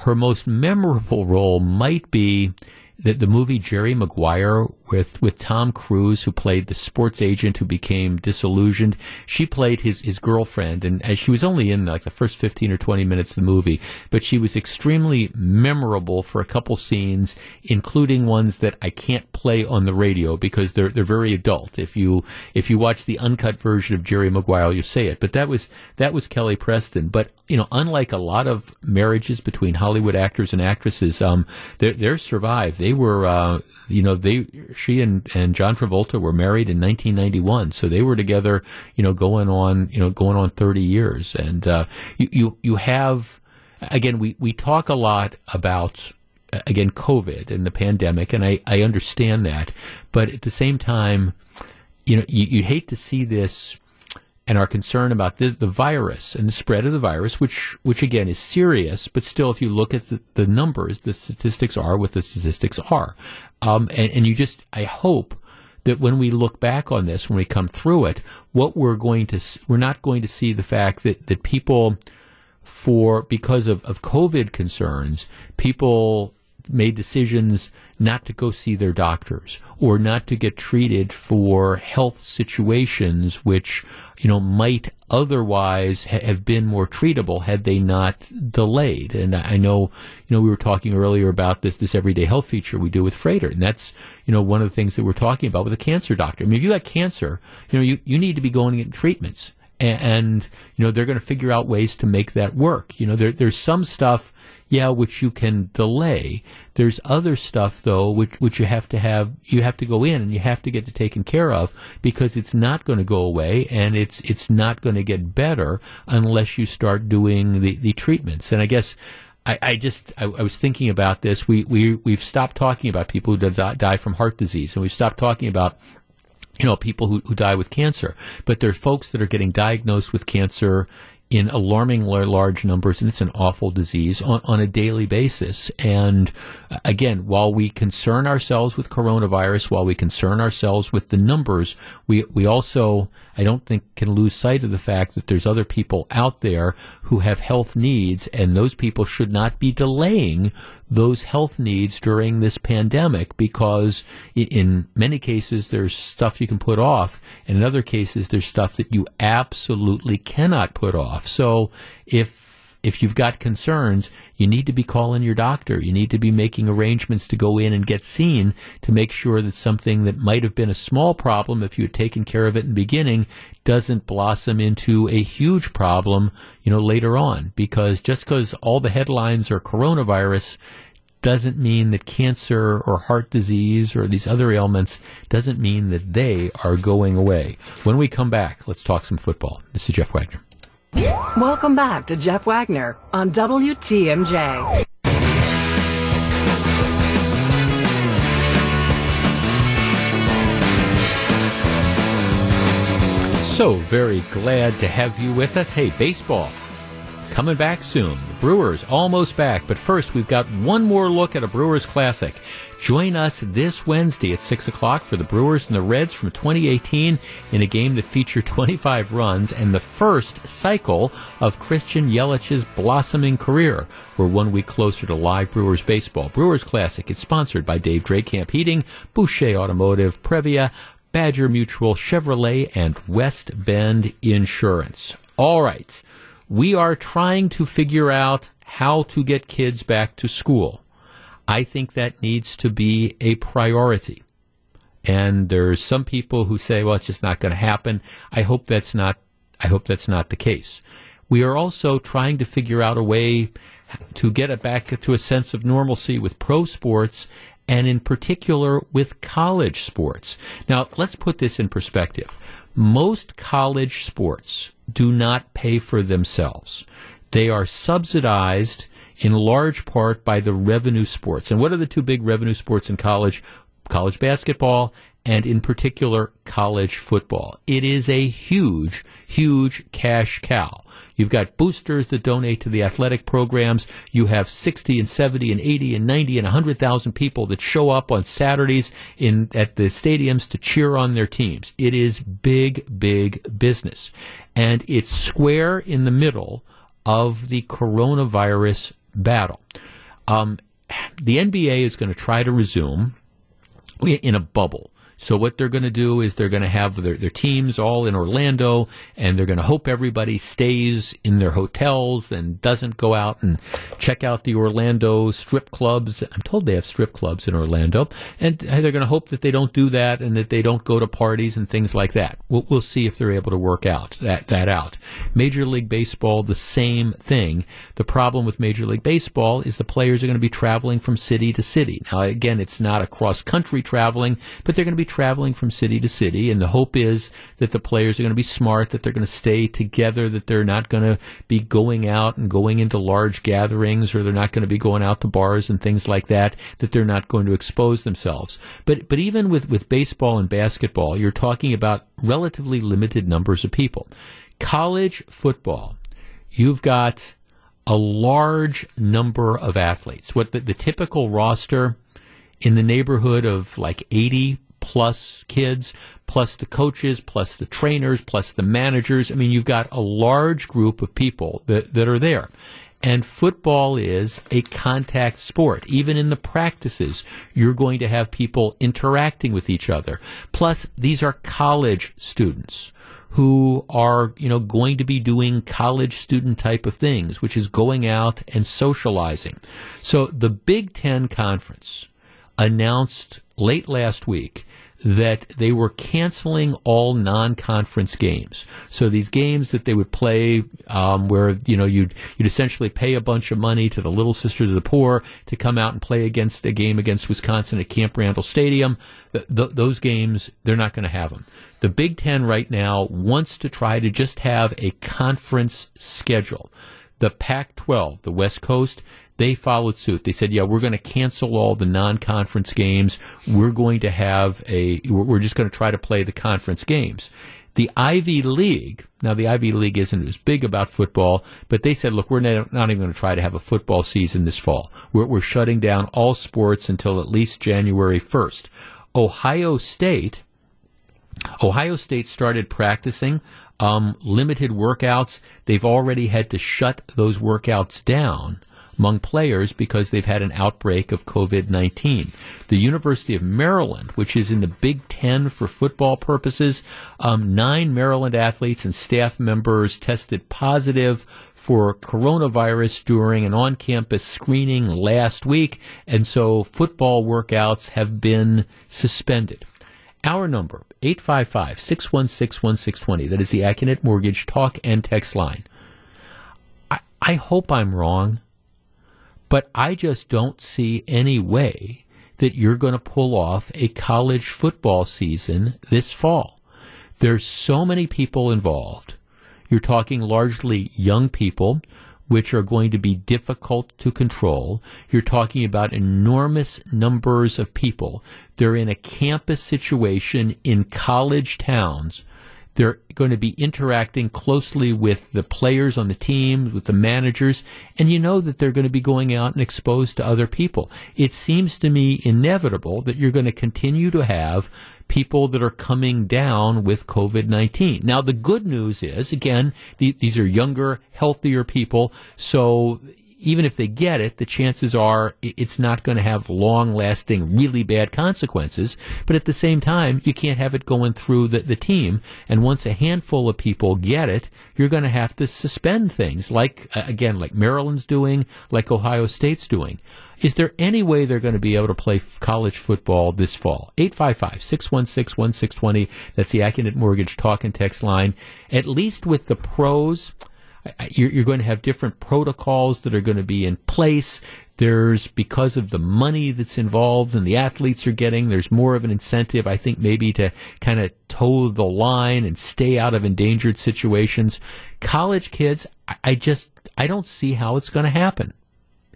Her most memorable role might be the, the movie Jerry Maguire with with Tom Cruise, who played the sports agent who became disillusioned. She played his his girlfriend, and as she was only in like the first fifteen or twenty minutes of the movie, but she was extremely memorable for a couple scenes, including ones that I can't play on the radio because they're they're very adult. If you if you watch the uncut version of Jerry Maguire, you say it. But that was that was Kelly Preston. But you know, unlike a lot of marriages between Hollywood actors and actresses, um, they're, they're survived. Were uh, you know, they, she and, and John Travolta were married in 1991. So they were together, you know, going on, you know, going on 30 years. And, uh, you, you, you have, again, we, we talk a lot about, again, COVID and the pandemic, and I, I understand that. But at the same time, you know, you, you hate to see this and our concern about the, the virus and the spread of the virus, which, which again is serious, but still, if you look at the, the numbers, the statistics are what the statistics are. Um, and, and you just, I hope that when we look back on this, when we come through it, what we're going to, we're not going to see the fact that, that people, for, because of, of COVID concerns, people made decisions not to go see their doctors or not to get treated for health situations which you know might otherwise ha- have been more treatable had they not delayed. And I know you know we were talking earlier about this this everyday health feature we do with Froedtert and that's you know one of the things that we're talking about with a cancer doctor. I mean if you got cancer you know you, you need to be going in treatments. And, and you know they're going to figure out ways to make that work. You know there, there's some stuff yeah, which you can delay. There's other stuff though, which which you have to have. You have to go in and you have to get it taken care of because it's not going to go away and it's it's not going to get better unless you start doing the the treatments. And I guess. I, I just I, I, was thinking about this. We we we've stopped talking about people who die from heart disease, and we've stopped talking about you know people who, who die with cancer. But there are folks that are getting diagnosed with cancer in alarmingly large numbers, and it's an awful disease on, on a daily basis. And uh, again, while we concern ourselves with coronavirus, while we concern ourselves with the numbers, we we also I don't think can lose sight of the fact that there's other people out there who have health needs, and those people should not be delaying those health needs during this pandemic because in many cases there's stuff you can put off, and in other cases there's stuff that you absolutely cannot put off. So if if you've got concerns, you need to be calling your doctor. You need to be making arrangements to go in and get seen to make sure that something that might have been a small problem if you had taken care of it in the beginning doesn't blossom into a huge problem, you know, later on. Because just because all the headlines are coronavirus doesn't mean that cancer or heart disease or these other ailments doesn't mean that they are going away. When we come back, let's talk some football. This is Jeff Wagner. Welcome back to Jeff Wagner on WTMJ. So very glad to have you with us. Hey, baseball coming back soon. The Brewers almost back, but first we've got one more look at a Brewers Classic. Join us this Wednesday at 6 o'clock for the Brewers and the Reds from 2018 in a game that featured 25 runs and the first cycle of Christian Yelich's blossoming career. We're one week closer to live Brewers baseball. Brewers Classic is sponsored by Dave Camp Heating, Boucher Automotive, Prevea, Badger Mutual, Chevrolet, and West Bend Insurance. All right. We are trying to figure out how to get kids back to school. I think that needs to be a priority. And there's some people who say, well, it's just not going to happen. I hope that's not, I hope that's not the case. We are also trying to figure out a way to get it back to a sense of normalcy with pro sports and in particular with college sports. Now, let's put this in perspective. Most college sports do not pay for themselves. They are subsidized in large part by the revenue sports. And what are the two big revenue sports in college? College basketball and in particular college football. It is a huge, huge cash cow. You've got boosters that donate to the athletic programs. You have 60 and 70 and 80 and 90 and 100,000 people that show up on Saturdays in at the stadiums to cheer on their teams. It is big, big business. And it's square in the middle of the coronavirus battle. Um, the NBA is going to try to resume in a bubble. So what they're going to do is they're going to have their, their teams all in Orlando and they're going to hope everybody stays in their hotels and doesn't go out and check out the Orlando strip clubs. I'm told they have strip clubs in Orlando and they're going to hope that they don't do that and that they don't go to parties and things like that. We'll, we'll see if they're able to work out that, that out. Major League Baseball, the same thing. The problem with Major League Baseball is the players are going to be traveling from city to city. Now again, it's not a cross country traveling, but they're going to be traveling from city to city, and the hope is that the players are going to be smart, that they're going to stay together, that they're not going to be going out and going into large gatherings, or they're not going to be going out to bars and things like that, that they're not going to expose themselves. But but even with, with baseball and basketball, you're talking about relatively limited numbers of people. College football, you've got a large number of athletes. What the, the typical roster in the neighborhood of like 80 plus kids, plus the coaches, plus the trainers, plus the managers. I mean, you've got a large group of people that, that are there. And football is a contact sport. Even in the practices, you're going to have people interacting with each other. Plus, these are college students who are, you know, going to be doing college student type of things, which is going out and socializing. So the Big Ten Conference announced late last week that they were canceling all non-conference games. So these games that they would play, um, where you know you'd you'd essentially pay a bunch of money to the Little Sisters of the Poor to come out and play against a game against Wisconsin at Camp Randall Stadium. those games, they're not going to have them. The Big Ten right now wants to try to just have a conference schedule. The Pac-12, the West Coast, they followed suit. They said, "Yeah, we're going to cancel all the non-conference games. We're going to have a. We're just going to try to play the conference games." The Ivy League. Now, the Ivy League isn't as big about football, but they said, "Look, we're not, even going to try to have a football season this fall. We're, we're shutting down all sports until at least January 1st." Ohio State. Ohio State started practicing um, limited workouts. They've already had to shut those workouts down among players because they've had an outbreak of COVID 19. The University of Maryland, which is in the Big Ten for football purposes, um, nine Maryland athletes and staff members tested positive for coronavirus during an on campus screening last week, and so football workouts have been suspended. Our number, 855 616 1620. That is the Accunet Mortgage talk and text line. I, I hope I'm wrong. But I just don't see any way that you're going to pull off a college football season this fall. There's so many people involved. You're talking largely young people, which are going to be difficult to control. You're talking about enormous numbers of people. They're in a campus situation in college towns they're going to be interacting closely with the players on the teams, with the managers, and you know that they're going to be going out and exposed to other people. It seems to me inevitable that you're going to continue to have people that are coming down with COVID 19. Now, the good news is, again, these are younger, healthier people, so even if they get it, the chances are it's not going to have long lasting, really bad consequences. But at the same time, you can't have it going through the, the team. And once a handful of people get it, you're going to have to suspend things like, again, like Maryland's doing, like Ohio State's doing. Is there any way they're going to be able to play college football this fall? 855 616 1620. That's the Accunet Mortgage talk and text line. At least with the pros, you're, going to have different protocols that are going to be in place. There's because of the money that's involved and the athletes are getting, there's more of an incentive, I think, maybe to kind of toe the line and stay out of endangered situations. College kids, I, I just, I don't see how it's going to happen.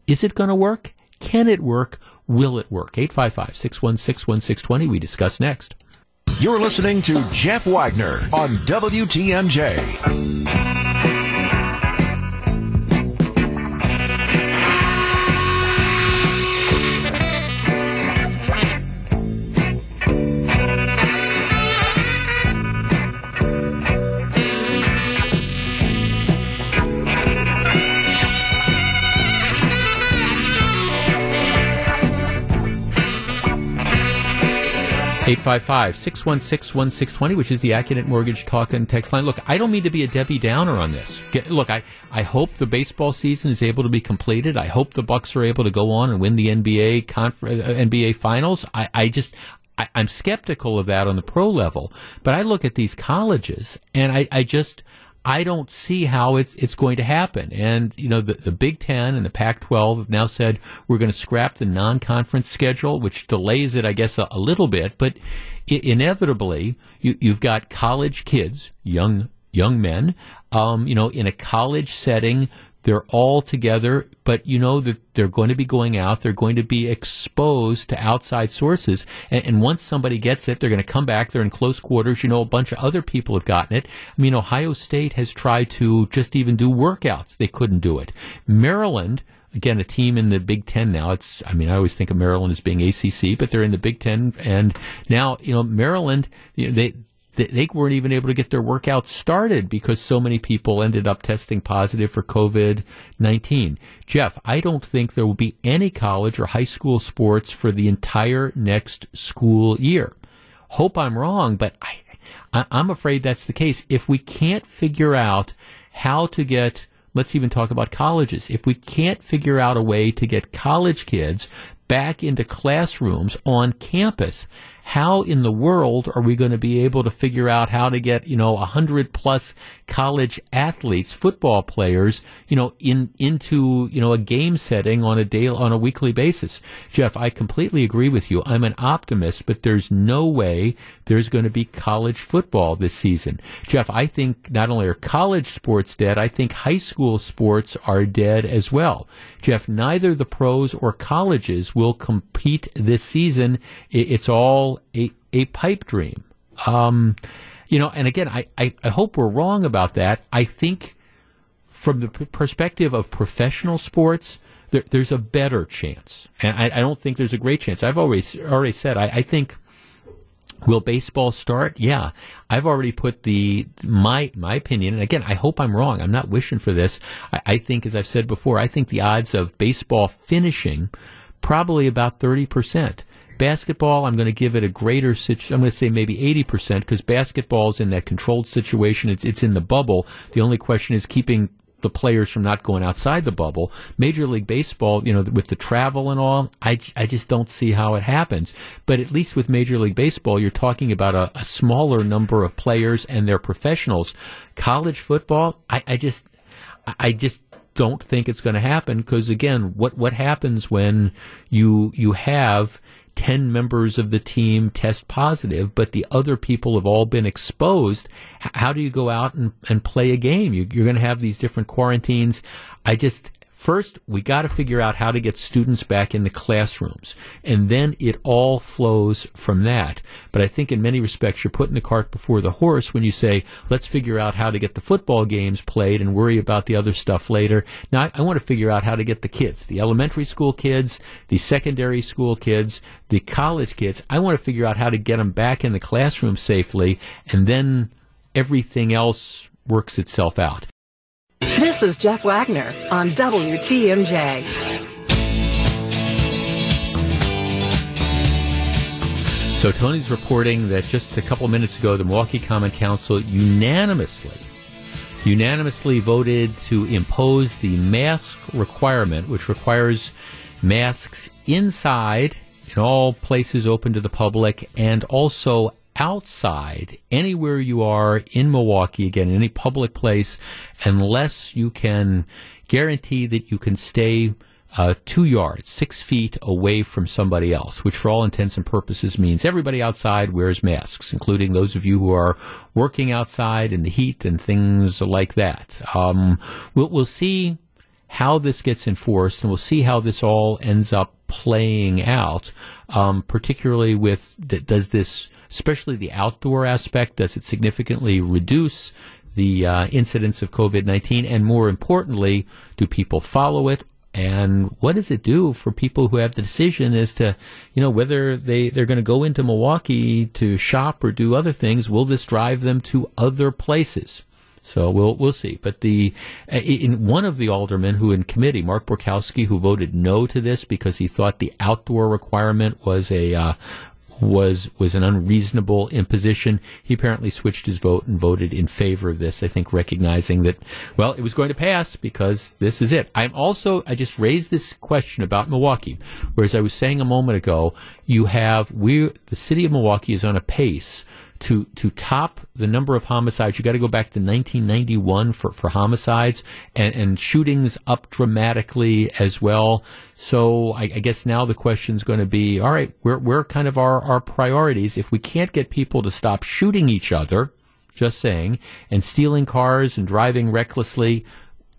Is it going to work? Can it work? Will it work? 855 616 1620. We discuss next. You're listening to Jeff Wagner on WTMJ. 855 616 1620, which is the Accunet Mortgage Talk and Text line. Look, I don't mean to be a Debbie Downer on this. Get, look, I, I hope the baseball season is able to be completed. I hope the Bucks are able to go on and win the NBA conf- uh, NBA finals. I, I just, I, am skeptical of that on the pro level. But I look at these colleges and I, I just, I don't see how it's it's going to happen. And you know, the the Big Ten and the Pac-12 have now said we're going to scrap the non-conference schedule, which delays it, I guess, a, a little bit. But I- inevitably, you, you've got college kids, young young men, um, you know, in a college setting they're all together, but you know that they're going to be going out. They're going to be exposed to outside sources. And, and, once somebody gets it, they're going to come back. They're in close quarters. You know, a bunch of other people have gotten it. I mean, Ohio State has tried to just even do workouts. They couldn't do it. Maryland, again, a team in the Big Ten now. It's, I mean, I always think of Maryland as being ACC, but they're in the Big Ten. And now, you know, Maryland, you know, they, they weren't even able to get their workouts started because so many people ended up testing positive for COVID 19. Jeff, I don't think there will be any college or high school sports for the entire next school year. Hope I'm wrong, but I, I'm afraid that's the case. If we can't figure out how to get let's even talk about colleges. If we can't figure out a way to get college kids back into classrooms on campus, how in the world are we going to be able to figure out how to get, you know, a hundred plus college athletes, football players, you know, in, into, you know, a game setting on a day, on a weekly basis? Jeff, I completely agree with you. I'm an optimist, but there's no way there's going to be college football this season. Jeff, I think not only are college sports dead, I think high school sports are dead as well. Jeff, neither the pros or colleges will compete this season. It's all a, a pipe dream. Um, you know, and again, I, I, I, hope we're wrong about that. I think from the perspective of professional sports, there, there's a better chance. And I, I, don't think there's a great chance. I've always already said, I, I think Will baseball start? Yeah. I've already put the my my opinion, and again, I hope I'm wrong. I'm not wishing for this. I, I think, as I've said before, I think the odds of baseball finishing probably about thirty percent. Basketball, I'm going to give it a greater. Situ- I'm going to say maybe 80% because basketball is in that controlled situation. It's it's in the bubble. The only question is keeping the players from not going outside the bubble. Major League Baseball, you know, with the travel and all, I, I just don't see how it happens. But at least with Major League Baseball, you're talking about a, a smaller number of players and their professionals. College football, I, I just, I just don't think it's going to happen because again, what what happens when you you have 10 members of the team test positive, but the other people have all been exposed. How do you go out and, and play a game? You, you're going to have these different quarantines. I just, First, we got to figure out how to get students back in the classrooms, and then it all flows from that. But I think in many respects, you're putting the cart before the horse when you say, let's figure out how to get the football games played and worry about the other stuff later. Now, I, want to figure out how to get the kids, the elementary school kids, the secondary school kids, the college kids. I want to figure out how to get them back in the classroom safely, and then everything else works itself out. This is Jeff Wagner on WTMJ. So Tony's reporting that just a couple minutes ago, the Milwaukee Common Council unanimously, unanimously voted to impose the mask requirement, which requires masks inside in all places open to the public and also outside, anywhere you are in Milwaukee, again, any public place, unless you can guarantee that you can stay uh, two yards, six feet away from somebody else, which for all intents and purposes means everybody outside wears masks, including those of you who are working outside in the heat and things like that. Um, we'll, we'll see how this gets enforced, and we'll see how this all ends up playing out, um, particularly with does this especially the outdoor aspect? Does it significantly reduce the uh, incidence of COVID 19? And more importantly, do people follow it? And what does it do for people who have the decision as to, you know, whether they, they're going to go into Milwaukee to shop or do other things? Will this drive them to other places? So we'll we'll see. But the in one of the aldermen who in committee, Mark Borkowski, who voted no to this because he thought the outdoor requirement was a uh, was was an unreasonable imposition. He apparently switched his vote and voted in favor of this. I think recognizing that well, it was going to pass because this is it. I'm also I just raised this question about Milwaukee, whereas I was saying a moment ago, you have we the city of Milwaukee is on a pace to to top the number of homicides, you got to go back to 1991 for, for homicides and, and shootings up dramatically as well. So I, I guess now the question is going to be, all right, where where kind of our our priorities? If we can't get people to stop shooting each other, just saying, and stealing cars and driving recklessly,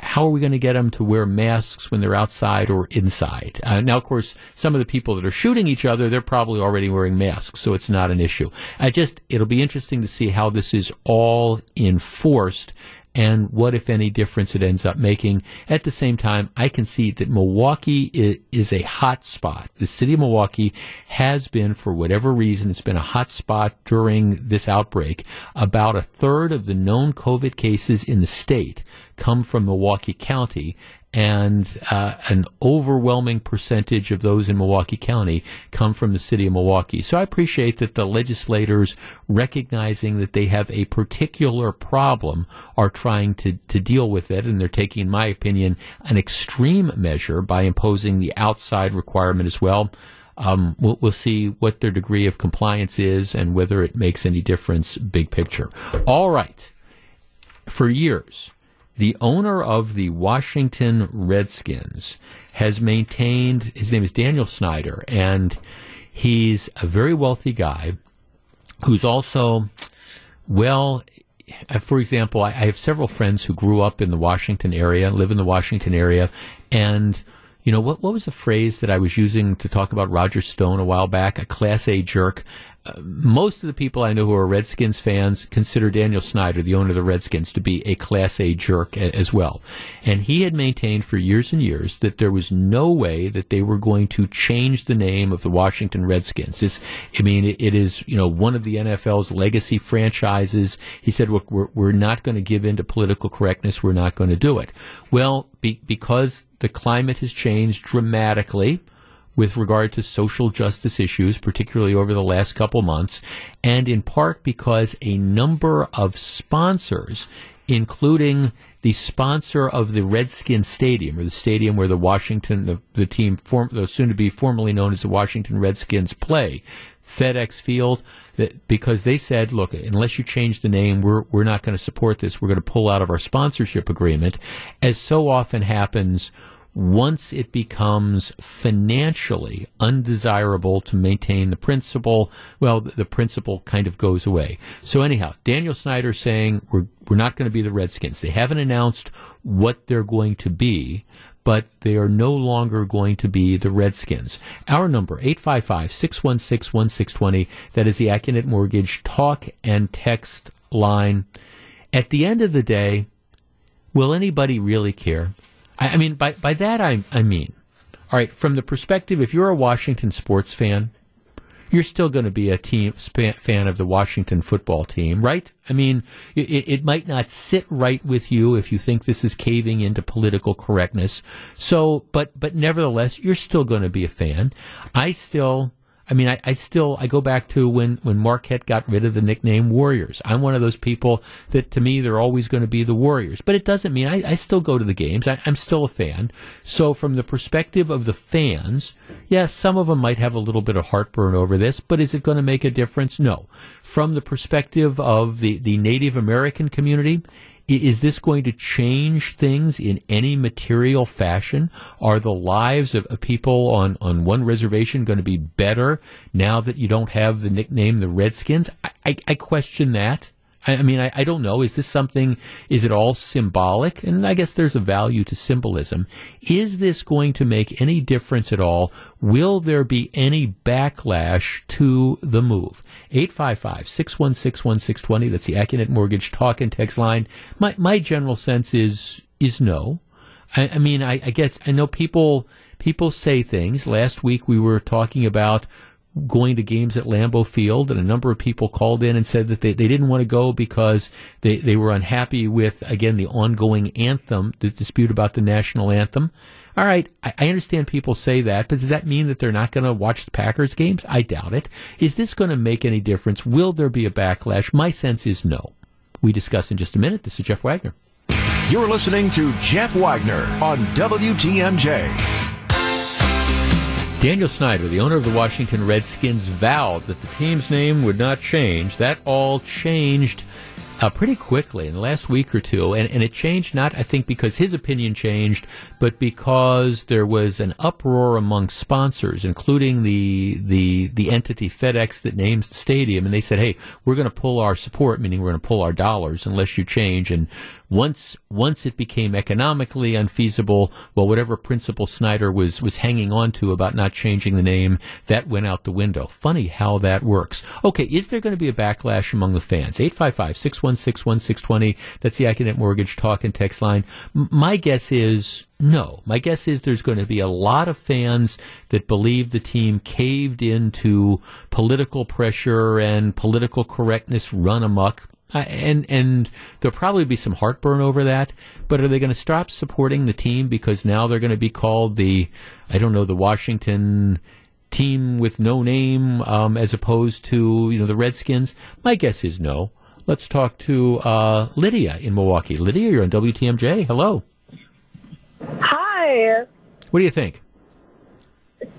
how are we going to get them to wear masks when they're outside or inside? Uh, now, of course, some of the people that are shooting each other, they're probably already wearing masks, so it's not an issue. I just, it'll be interesting to see how this is all enforced and what, if any, difference it ends up making. At the same time, I can see that Milwaukee is a hot spot. The city of Milwaukee has been, for whatever reason, it's been a hot spot during this outbreak. About a third of the known COVID cases in the state come from Milwaukee County, and uh, an overwhelming percentage of those in Milwaukee County come from the city of Milwaukee. So I appreciate that the legislators, recognizing that they have a particular problem, are trying to, to deal with it, and they're taking, in my opinion, an extreme measure by imposing the outside requirement as well. Um, we'll, we'll, see what their degree of compliance is and whether it makes any difference big picture. All right. For years, the owner of the Washington Redskins has maintained, his name is Daniel Snyder, and he's a very wealthy guy who's also, well, uh, for example, I, have several friends who grew up in the Washington area, live in the Washington area, and you know what? What was the phrase that I was using to talk about Roger Stone a while back? A class A jerk most of the people I know who are Redskins fans consider Daniel Snyder, the owner of the Redskins, to be a Class A jerk a, as well. And he had maintained for years and years that there was no way that they were going to change the name of the Washington Redskins. It's, I mean, it, it is, you know, one of the NFL's legacy franchises. He said, look, we're, we're not going to give in to political correctness. We're not going to do it. Well, be, because the climate has changed dramatically, with regard to social justice issues, particularly over the last couple months, and in part because a number of sponsors, including the sponsor of the Redskin Stadium, or the stadium where the Washington, the, the team, form, soon to be formerly known as the Washington Redskins, play, FedEx Field that, because they said, look, unless you change the name, we're, we're not going to support this. We're going to pull out of our sponsorship agreement. As so often happens, once it becomes financially undesirable to maintain the principle, well, the, principle kind of goes away. So anyhow, Daniel Snyder saying we're, we're not going to be the Redskins. They haven't announced what they're going to be, but they are no longer going to be the Redskins. Our number, 855-616-1620. That is the Accunet Mortgage talk and text line. At the end of the day, will anybody really care? I, I mean, by, by that I, I mean, all right, from the perspective, if you're a Washington sports fan, you're still going to be a team fan of the Washington football team, right? I mean, it, it, might not sit right with you if you think this is caving into political correctness. So, but but nevertheless, you're still going to be a fan. I still I mean, I, I, still I go back to when when Marquette got rid of the nickname Warriors. I'm one of those people that to me they're always going to be the Warriors, but it doesn't mean I, I still go to the games. I, am still a fan. So from the perspective of the fans, yes, some of them might have a little bit of heartburn over this, but is it going to make a difference? No. From the perspective of the the Native American community, is this going to change things in any material fashion? Are the lives of, people on, on one reservation going to be better now that you don't have the nickname the Redskins? I, I, I question that. I, mean, I, I, don't know. Is this something, is it all symbolic? And I guess there's a value to symbolism. Is this going to make any difference at all? Will there be any backlash to the move? 855-616-1620. That's the Accunet Mortgage talk and text line. My, my general sense is, is no. I, I mean, I, I guess, I know people, people say things. Last week we were talking about going to games at Lambeau Field, and a number of people called in and said that they, they didn't want to go because they, they were unhappy with, again, the ongoing anthem, the dispute about the national anthem. All right, I, I understand people say that, but does that mean that they're not going to watch the Packers games? I doubt it. Is this going to make any difference? Will there be a backlash? My sense is no. We discuss in just a minute. This is Jeff Wagner. You're listening to Jeff Wagner on WTMJ. Daniel Snyder, the owner of the Washington Redskins, vowed that the team's name would not change. That all changed uh, pretty quickly in the last week or two, and, and it changed not, I think, because his opinion changed, but because there was an uproar among sponsors, including the the the entity FedEx that names the stadium, and they said, "Hey, we're going to pull our support, meaning we're going to pull our dollars unless you change." And once once it became economically unfeasible, well, whatever principle Snyder was was hanging on to about not changing the name, that went out the window. Funny how that works. Okay, is there going to be a backlash among the fans? 855-616-1620. That's the Accunet Mortgage talk and text line. M- my guess is no. My guess is there's going to be a lot of fans that believe the team caved into political pressure and political correctness run amok uh, and and there'll probably be some heartburn over that. But are they going to stop supporting the team because now they're going to be called the I don't know the Washington team with no name um, as opposed to you know the Redskins? My guess is no. Let's talk to uh, Lydia in Milwaukee. Lydia, you're on WTMJ. Hello. Hi. What do you think?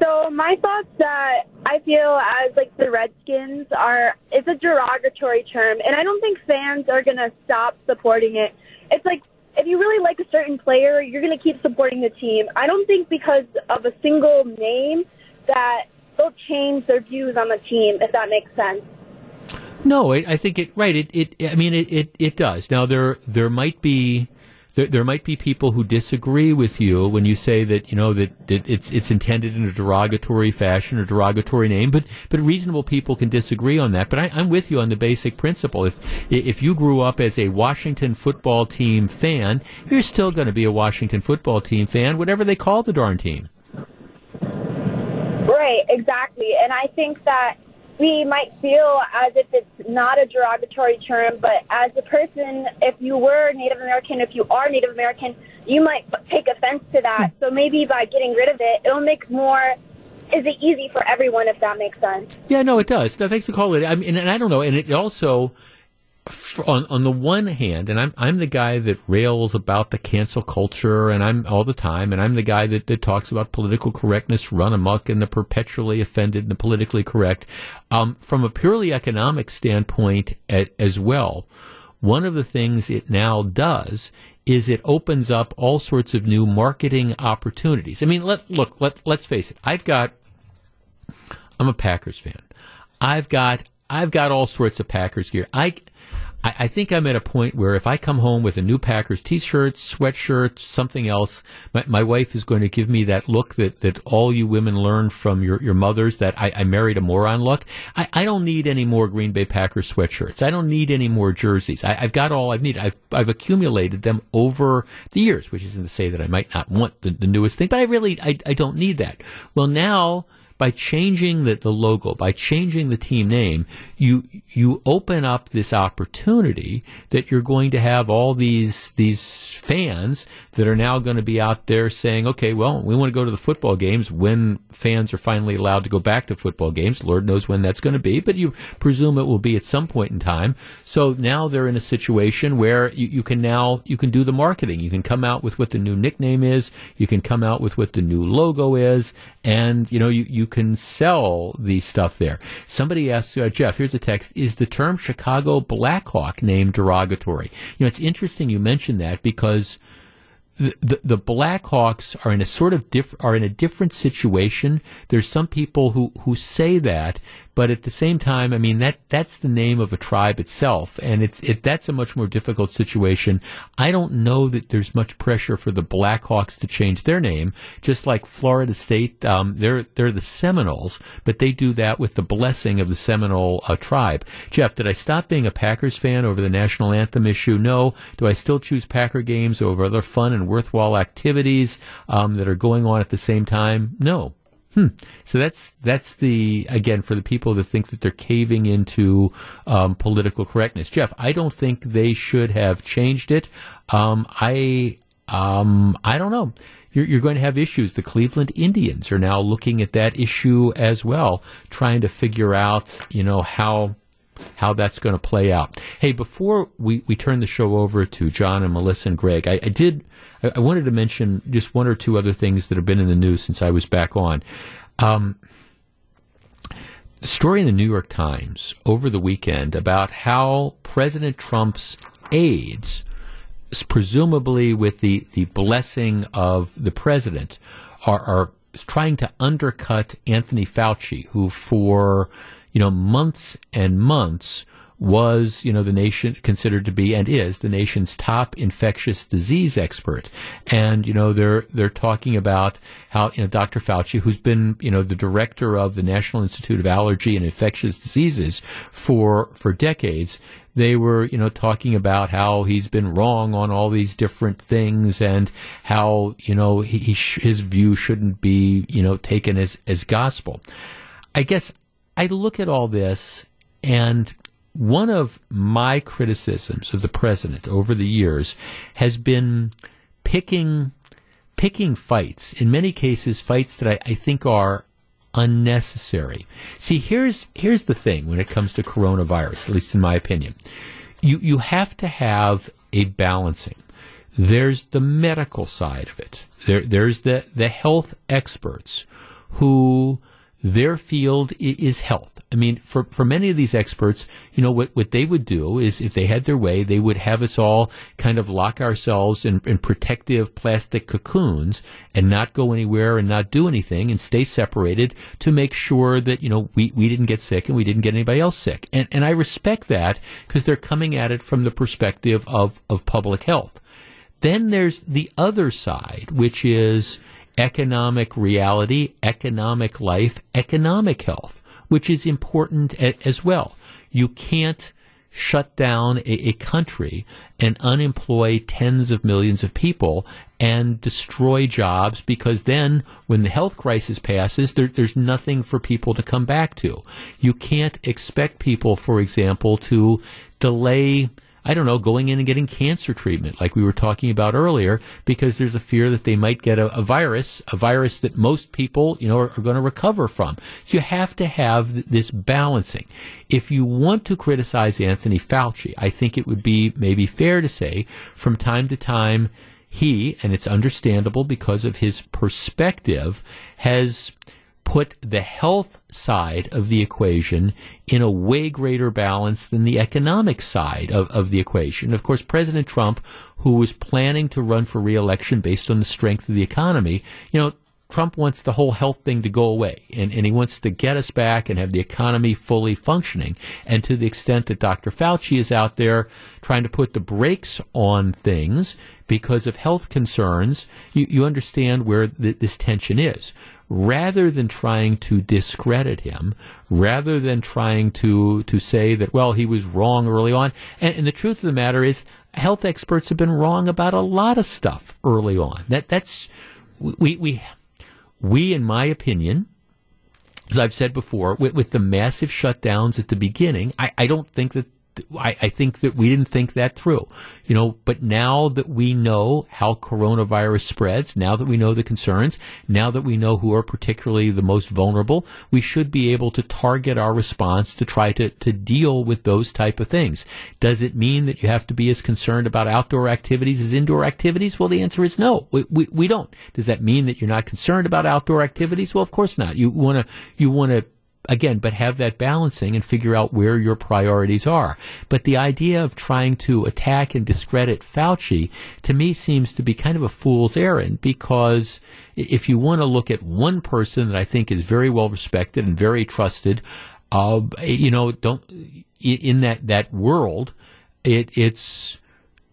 So my thoughts that I feel as like the Redskins are it's a derogatory term and I don't think fans are to stop supporting it. It's like if you really like a certain player, you're to keep supporting the team. I don't think because of a single name that they'll change their views on the team if that makes sense. No, I, I think it right. It, it I mean it, it, it does. Now there there might be there, there might be people who disagree with you when you say that you know that, that it's it's intended in a derogatory fashion or derogatory name, but but reasonable people can disagree on that. But I, I'm with you on the basic principle. If if you grew up as a Washington football team fan, you're still going to be a Washington football team fan, whatever they call the darn team. Right, exactly, and I think that we might feel as if it's not a derogatory term, but as a person, if you were Native American, if you are Native American, you might take offense to that. Hmm. So maybe by getting rid of it, it'll make more. Is it easy for everyone if that makes sense? Yeah, no, it does. No, thanks for calling. I mean, and I don't know, and it also on on the one hand, and I'm I'm the guy that rails about the cancel culture, and I'm all the time, and I'm the guy that, that talks about political correctness run amok and the perpetually offended and the politically correct. Um, from a purely economic standpoint, at, as well, one of the things it now does is it opens up all sorts of new marketing opportunities. I mean, let look, let let's face it. I've got I'm a Packers fan. I've got I've got all sorts of Packers gear. I I, I, think I'm at a point where if I come home with a new Packers t-shirt, sweatshirt, something else, my, my wife is going to give me that look that, that all you women learn from your, your mothers that I, I married a moron look. I, I don't need any more Green Bay Packers sweatshirts. I don't need any more jerseys. I, have got all I've needed. I've, I've accumulated them over the years, which isn't to say that I might not want the, the newest thing, but I really, I, I don't need that. Well, now, by changing the, the logo, by changing the team name, you you open up this opportunity that you're going to have all these these fans that are now going to be out there saying, okay, well, we want to go to the football games when fans are finally allowed to go back to football games. Lord knows when that's going to be, but you presume it will be at some point in time. So now they're in a situation where you, you can now you can do the marketing. You can come out with what the new nickname is. You can come out with what the new logo is, and you know you you can sell the stuff there. Somebody asked uh, Jeff. Here's a text: Is the term Chicago Blackhawk name derogatory? You know, it's interesting you mentioned that because the, the, the Blackhawks are in a sort of diff, are in a different situation. There's some people who, who say that, but at the same time, I mean that that's the name of a tribe itself, and it's it that's a much more difficult situation. I don't know that there's much pressure for the Blackhawks to change their name, just like Florida State. Um, they're they're the Seminoles, but they do that with the blessing of the Seminole uh, tribe. Jeff, did I stop being a Packers fan over the national anthem issue? No. Do I still choose Packer games over other fun and worthwhile activities um, that are going on at the same time? No. Hmm. So that's that's the again for the people that think that they're caving into um, political correctness. Jeff, I don't think they should have changed it. Um, I um, I don't know. You're, you're, going to have issues. The Cleveland Indians are now looking at that issue as well, trying to figure out you know how how that's going to play out. Hey, before we, we turn the show over to John and Melissa and Greg, I, I did I, I, wanted to mention just one or two other things that have been in the news since I was back on. Um, story in the New York Times over the weekend about how President Trump's aides, presumably with the, the blessing of the president, are, are trying to undercut Anthony Fauci, who for you know, months and months was, you know, the nation considered to be and is the nation's top infectious disease expert. And, you know, they're, they're talking about how, you know, Dr. Fauci, who's been, you know, the director of the National Institute of Allergy and Infectious Diseases for, for decades, they were, you know, talking about how he's been wrong on all these different things and how, you know, he, his view shouldn't be, you know, taken as, as gospel. I guess I look at all this, and one of my criticisms of the president over the years has been picking picking fights. In many cases, fights that I, I think are unnecessary. See, here's here's the thing when it comes to coronavirus, at least in my opinion. You you have to have a balancing. There's the medical side of it. There there's the the health experts who their field is health. I mean, for, for many of these experts, you know, what, what they would do is if they had their way, they would have us all kind of lock ourselves in, in protective plastic cocoons and not go anywhere and not do anything and stay separated to make sure that, you know, we, we didn't get sick and we didn't get anybody else sick. And, and I respect that because they're coming at it from the perspective of, of public health. Then there's the other side, which is, economic reality, economic life, economic health, which is important as well. You can't shut down a, a, country and unemploy tens of millions of people and destroy jobs because then when the health crisis passes, there, there's nothing for people to come back to. You can't expect people, for example, to delay I don't know, going in and getting cancer treatment, like we were talking about earlier, because there's a fear that they might get a, a virus, a virus that most people, you know, are, are going to recover from. So you have to have th- this balancing. If you want to criticize Anthony Fauci, I think it would be maybe fair to say from time to time, he, and it's understandable because of his perspective, has put the health side of the equation in a way greater balance than the economic side of, of the equation. Of course, President Trump, who was planning to run for reelection based on the strength of the economy, you know, Trump wants the whole health thing to go away, and, and he wants to get us back and have the economy fully functioning. And to the extent that Dr. Fauci is out there trying to put the brakes on things because of health concerns, you, you understand where th- this tension is rather than trying to discredit him, rather than trying to, to say that, well, he was wrong early on. And, and, the truth of the matter is, health experts have been wrong about a lot of stuff early on. That, that's, we, we, we, in my opinion, as I've said before, with, with the massive shutdowns at the beginning, I, I don't think that I, I, think that we didn't think that through, you know, but now that we know how coronavirus spreads, now that we know the concerns, now that we know who are particularly the most vulnerable, we should be able to target our response to try to, to deal with those type of things. Does it mean that you have to be as concerned about outdoor activities as indoor activities? Well, the answer is no. We, we, we don't. Does that mean that you're not concerned about outdoor activities? Well, of course not. You want to, you want to again, but have that balancing and figure out where your priorities are. But the idea of trying to attack and discredit Fauci to me seems to be kind of a fool's errand because if you want to look at one person that I think is very well respected and very trusted, uh, you know, don't in that that world, it, it's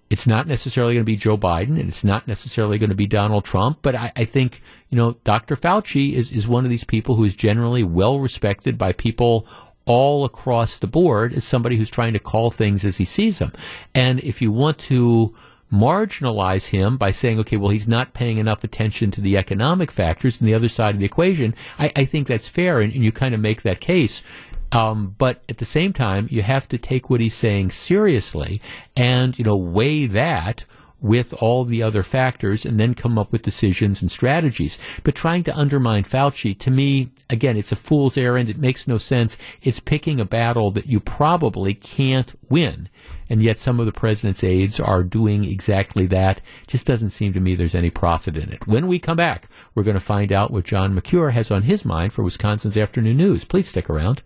it's not necessarily going to be Joe Biden and it's not necessarily going to be Donald Trump, but I, I, think, you know, Dr. Fauci is, is one of these people who is generally well respected by people all across the board as somebody who's trying to call things as he sees them. And if you want to marginalize him by saying, okay, well, he's not paying enough attention to the economic factors and the other side of the equation, I, I think that's fair and, and you kind of make that case. Um, but at the same time, you have to take what he's saying seriously and, you know, weigh that with all the other factors and then come up with decisions and strategies. But trying to undermine Fauci, to me, again, it's a fool's errand. It makes no sense. It's picking a battle that you probably can't win. And yet some of the president's aides are doing exactly that. Just doesn't seem to me there's any profit in it. When we come back, we're going to find out what John Mercure has on his mind for Wisconsin's afternoon news. Please stick around.